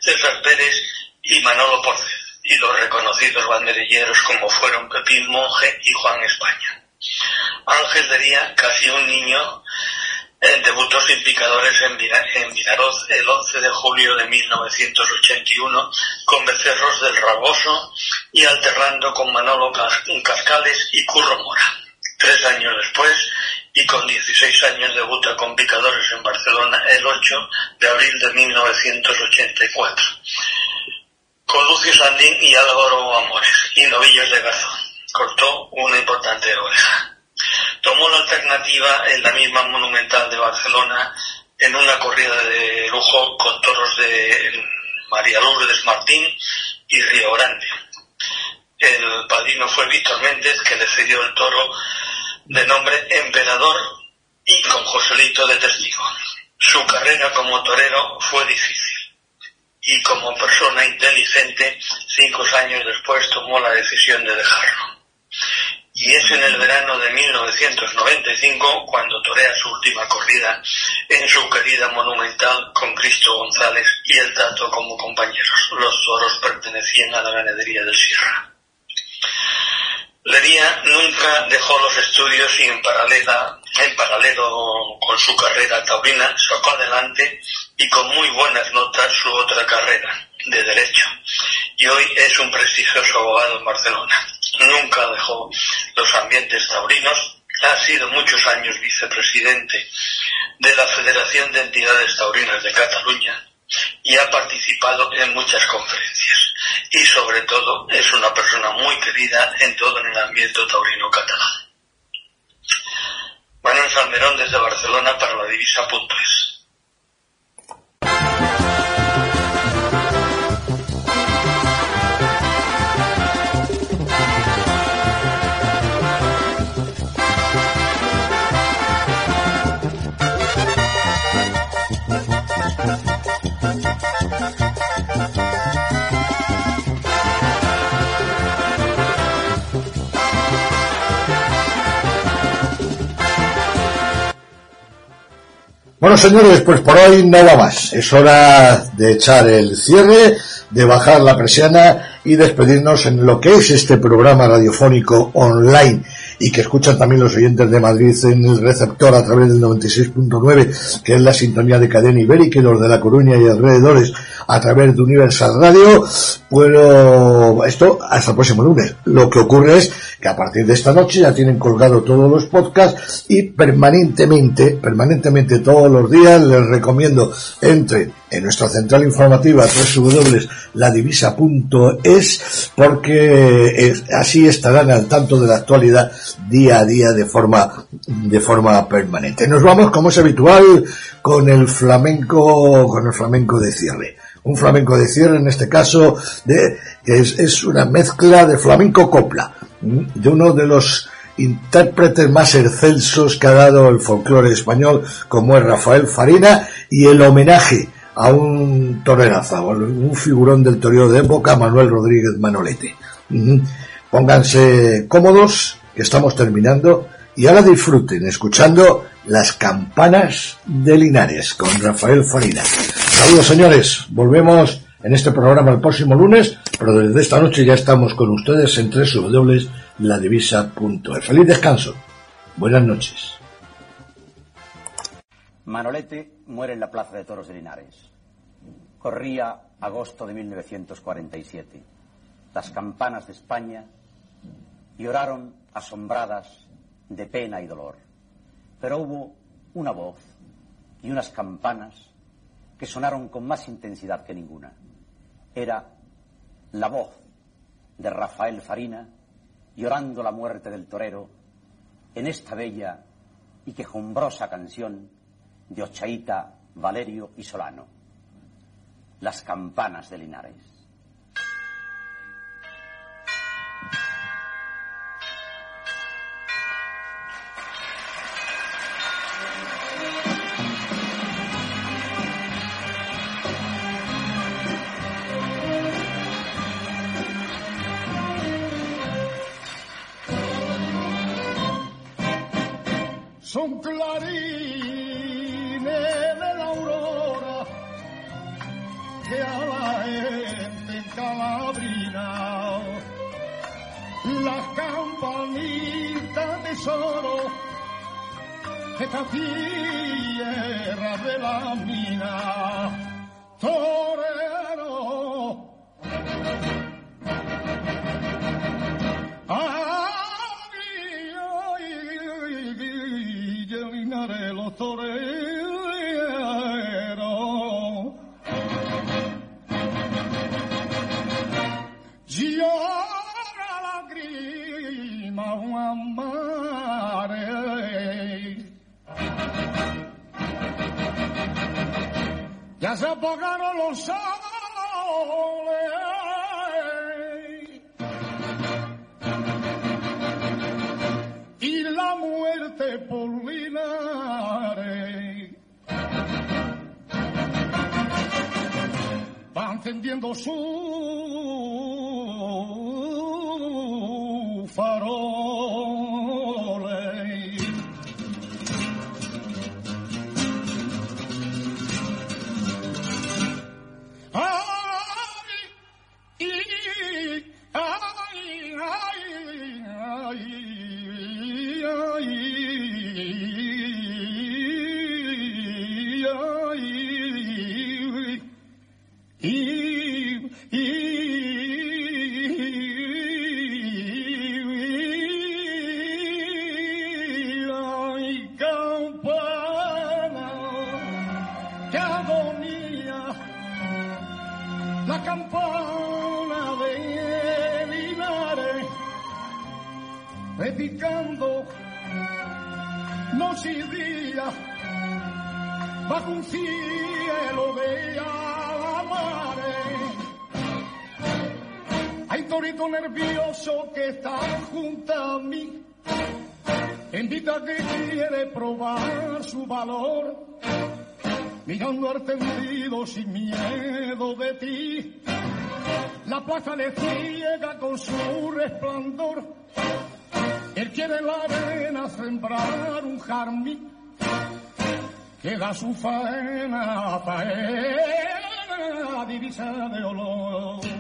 César Pérez y Manolo Porce, y los reconocidos banderilleros como fueron Pepín Monje y Juan España. Ángel Dería, casi un niño, eh, debutó sin picadores en, Vinaroz el 11 de julio de 1981 con becerros del Raboso y alternando con Manolo Cascales y Curro Mora. Tres años después, y con 16 años debuta con picadores en Barcelona el 8 de abril de 1984 con Lucio Sandín y Álvaro Amores y novillos de garzón. Cortó una importante oreja. Tomó la alternativa en la misma monumental de Barcelona en una corrida de lujo con toros de María Lourdes Martín y Río Grande. El padrino fue Víctor Méndez, que le cedió el toro de nombre Emperador y con Joselito de testigo. Su carrera como torero fue difícil y como persona inteligente, cinco años después tomó la decisión de dejarlo. Y es en el verano de 1995 cuando torea su última corrida en su querida monumental con Cristo González y el Tato como compañeros. Los toros pertenecían a la ganadería del Sierra. Lería nunca dejó los estudios y en, en paralelo con su carrera taurina sacó adelante y con muy buenas notas su otra carrera de Derecho. Y hoy es un prestigioso abogado en Barcelona. Nunca dejó los ambientes taurinos. Ha sido muchos años vicepresidente de la Federación de Entidades Taurinas de Cataluña y ha participado en muchas conferencias. Y sobre todo es una persona muy querida en todo el ambiente taurino catalán. Manuel Salmerón desde Barcelona para la divisa.es. Bueno, señores, pues por hoy nada más. Es hora de echar el cierre, de bajar la persiana y despedirnos en lo que es este programa radiofónico online y que escuchan también los oyentes de Madrid en el receptor a través del 96.9, que es la sintonía de cadena ibérica y los de La Coruña y alrededores a través de Universal Radio. Bueno, esto hasta el próximo lunes. Lo que ocurre es que a partir de esta noche ya tienen colgado todos los podcasts y permanentemente, permanentemente todos los días les recomiendo entre en nuestra central informativa www.ladivisa.es porque así estarán al tanto de la actualidad día a día de forma de forma permanente. Nos vamos como es habitual con el flamenco con el flamenco de cierre. Un flamenco de cierre en este caso de que es, es una mezcla de flamenco copla de uno de los intérpretes más excelsos que ha dado el folclore español como es Rafael Farina y el homenaje a un toreraza, un figurón del toreo de época, Manuel Rodríguez Manolete. Pónganse cómodos, que estamos terminando, y ahora disfruten escuchando las campanas de Linares con Rafael Farina. Saludos señores, volvemos en este programa el próximo lunes, pero desde esta noche ya estamos con ustedes en www.ladivisa.es. Feliz descanso. Buenas noches. Manolete muere en la Plaza de Toros de Linares. Corría agosto de 1947. Las campanas de España lloraron asombradas de pena y dolor. Pero hubo una voz y unas campanas que sonaron con más intensidad que ninguna. Era la voz de Rafael Farina llorando la muerte del torero en esta bella y quejumbrosa canción de Ochaíta, Valerio y Solano, Las campanas de Linares. Esta y la muerte por Linares. Va encendiendo su un cielo de amares. Hay torito nervioso que está junto a mí, invita que quiere probar su valor mirando al tendido sin miedo de ti. La plaza le ciega con su resplandor. Él quiere en la arena sembrar un jardín que da su faena a faena divisa de olor.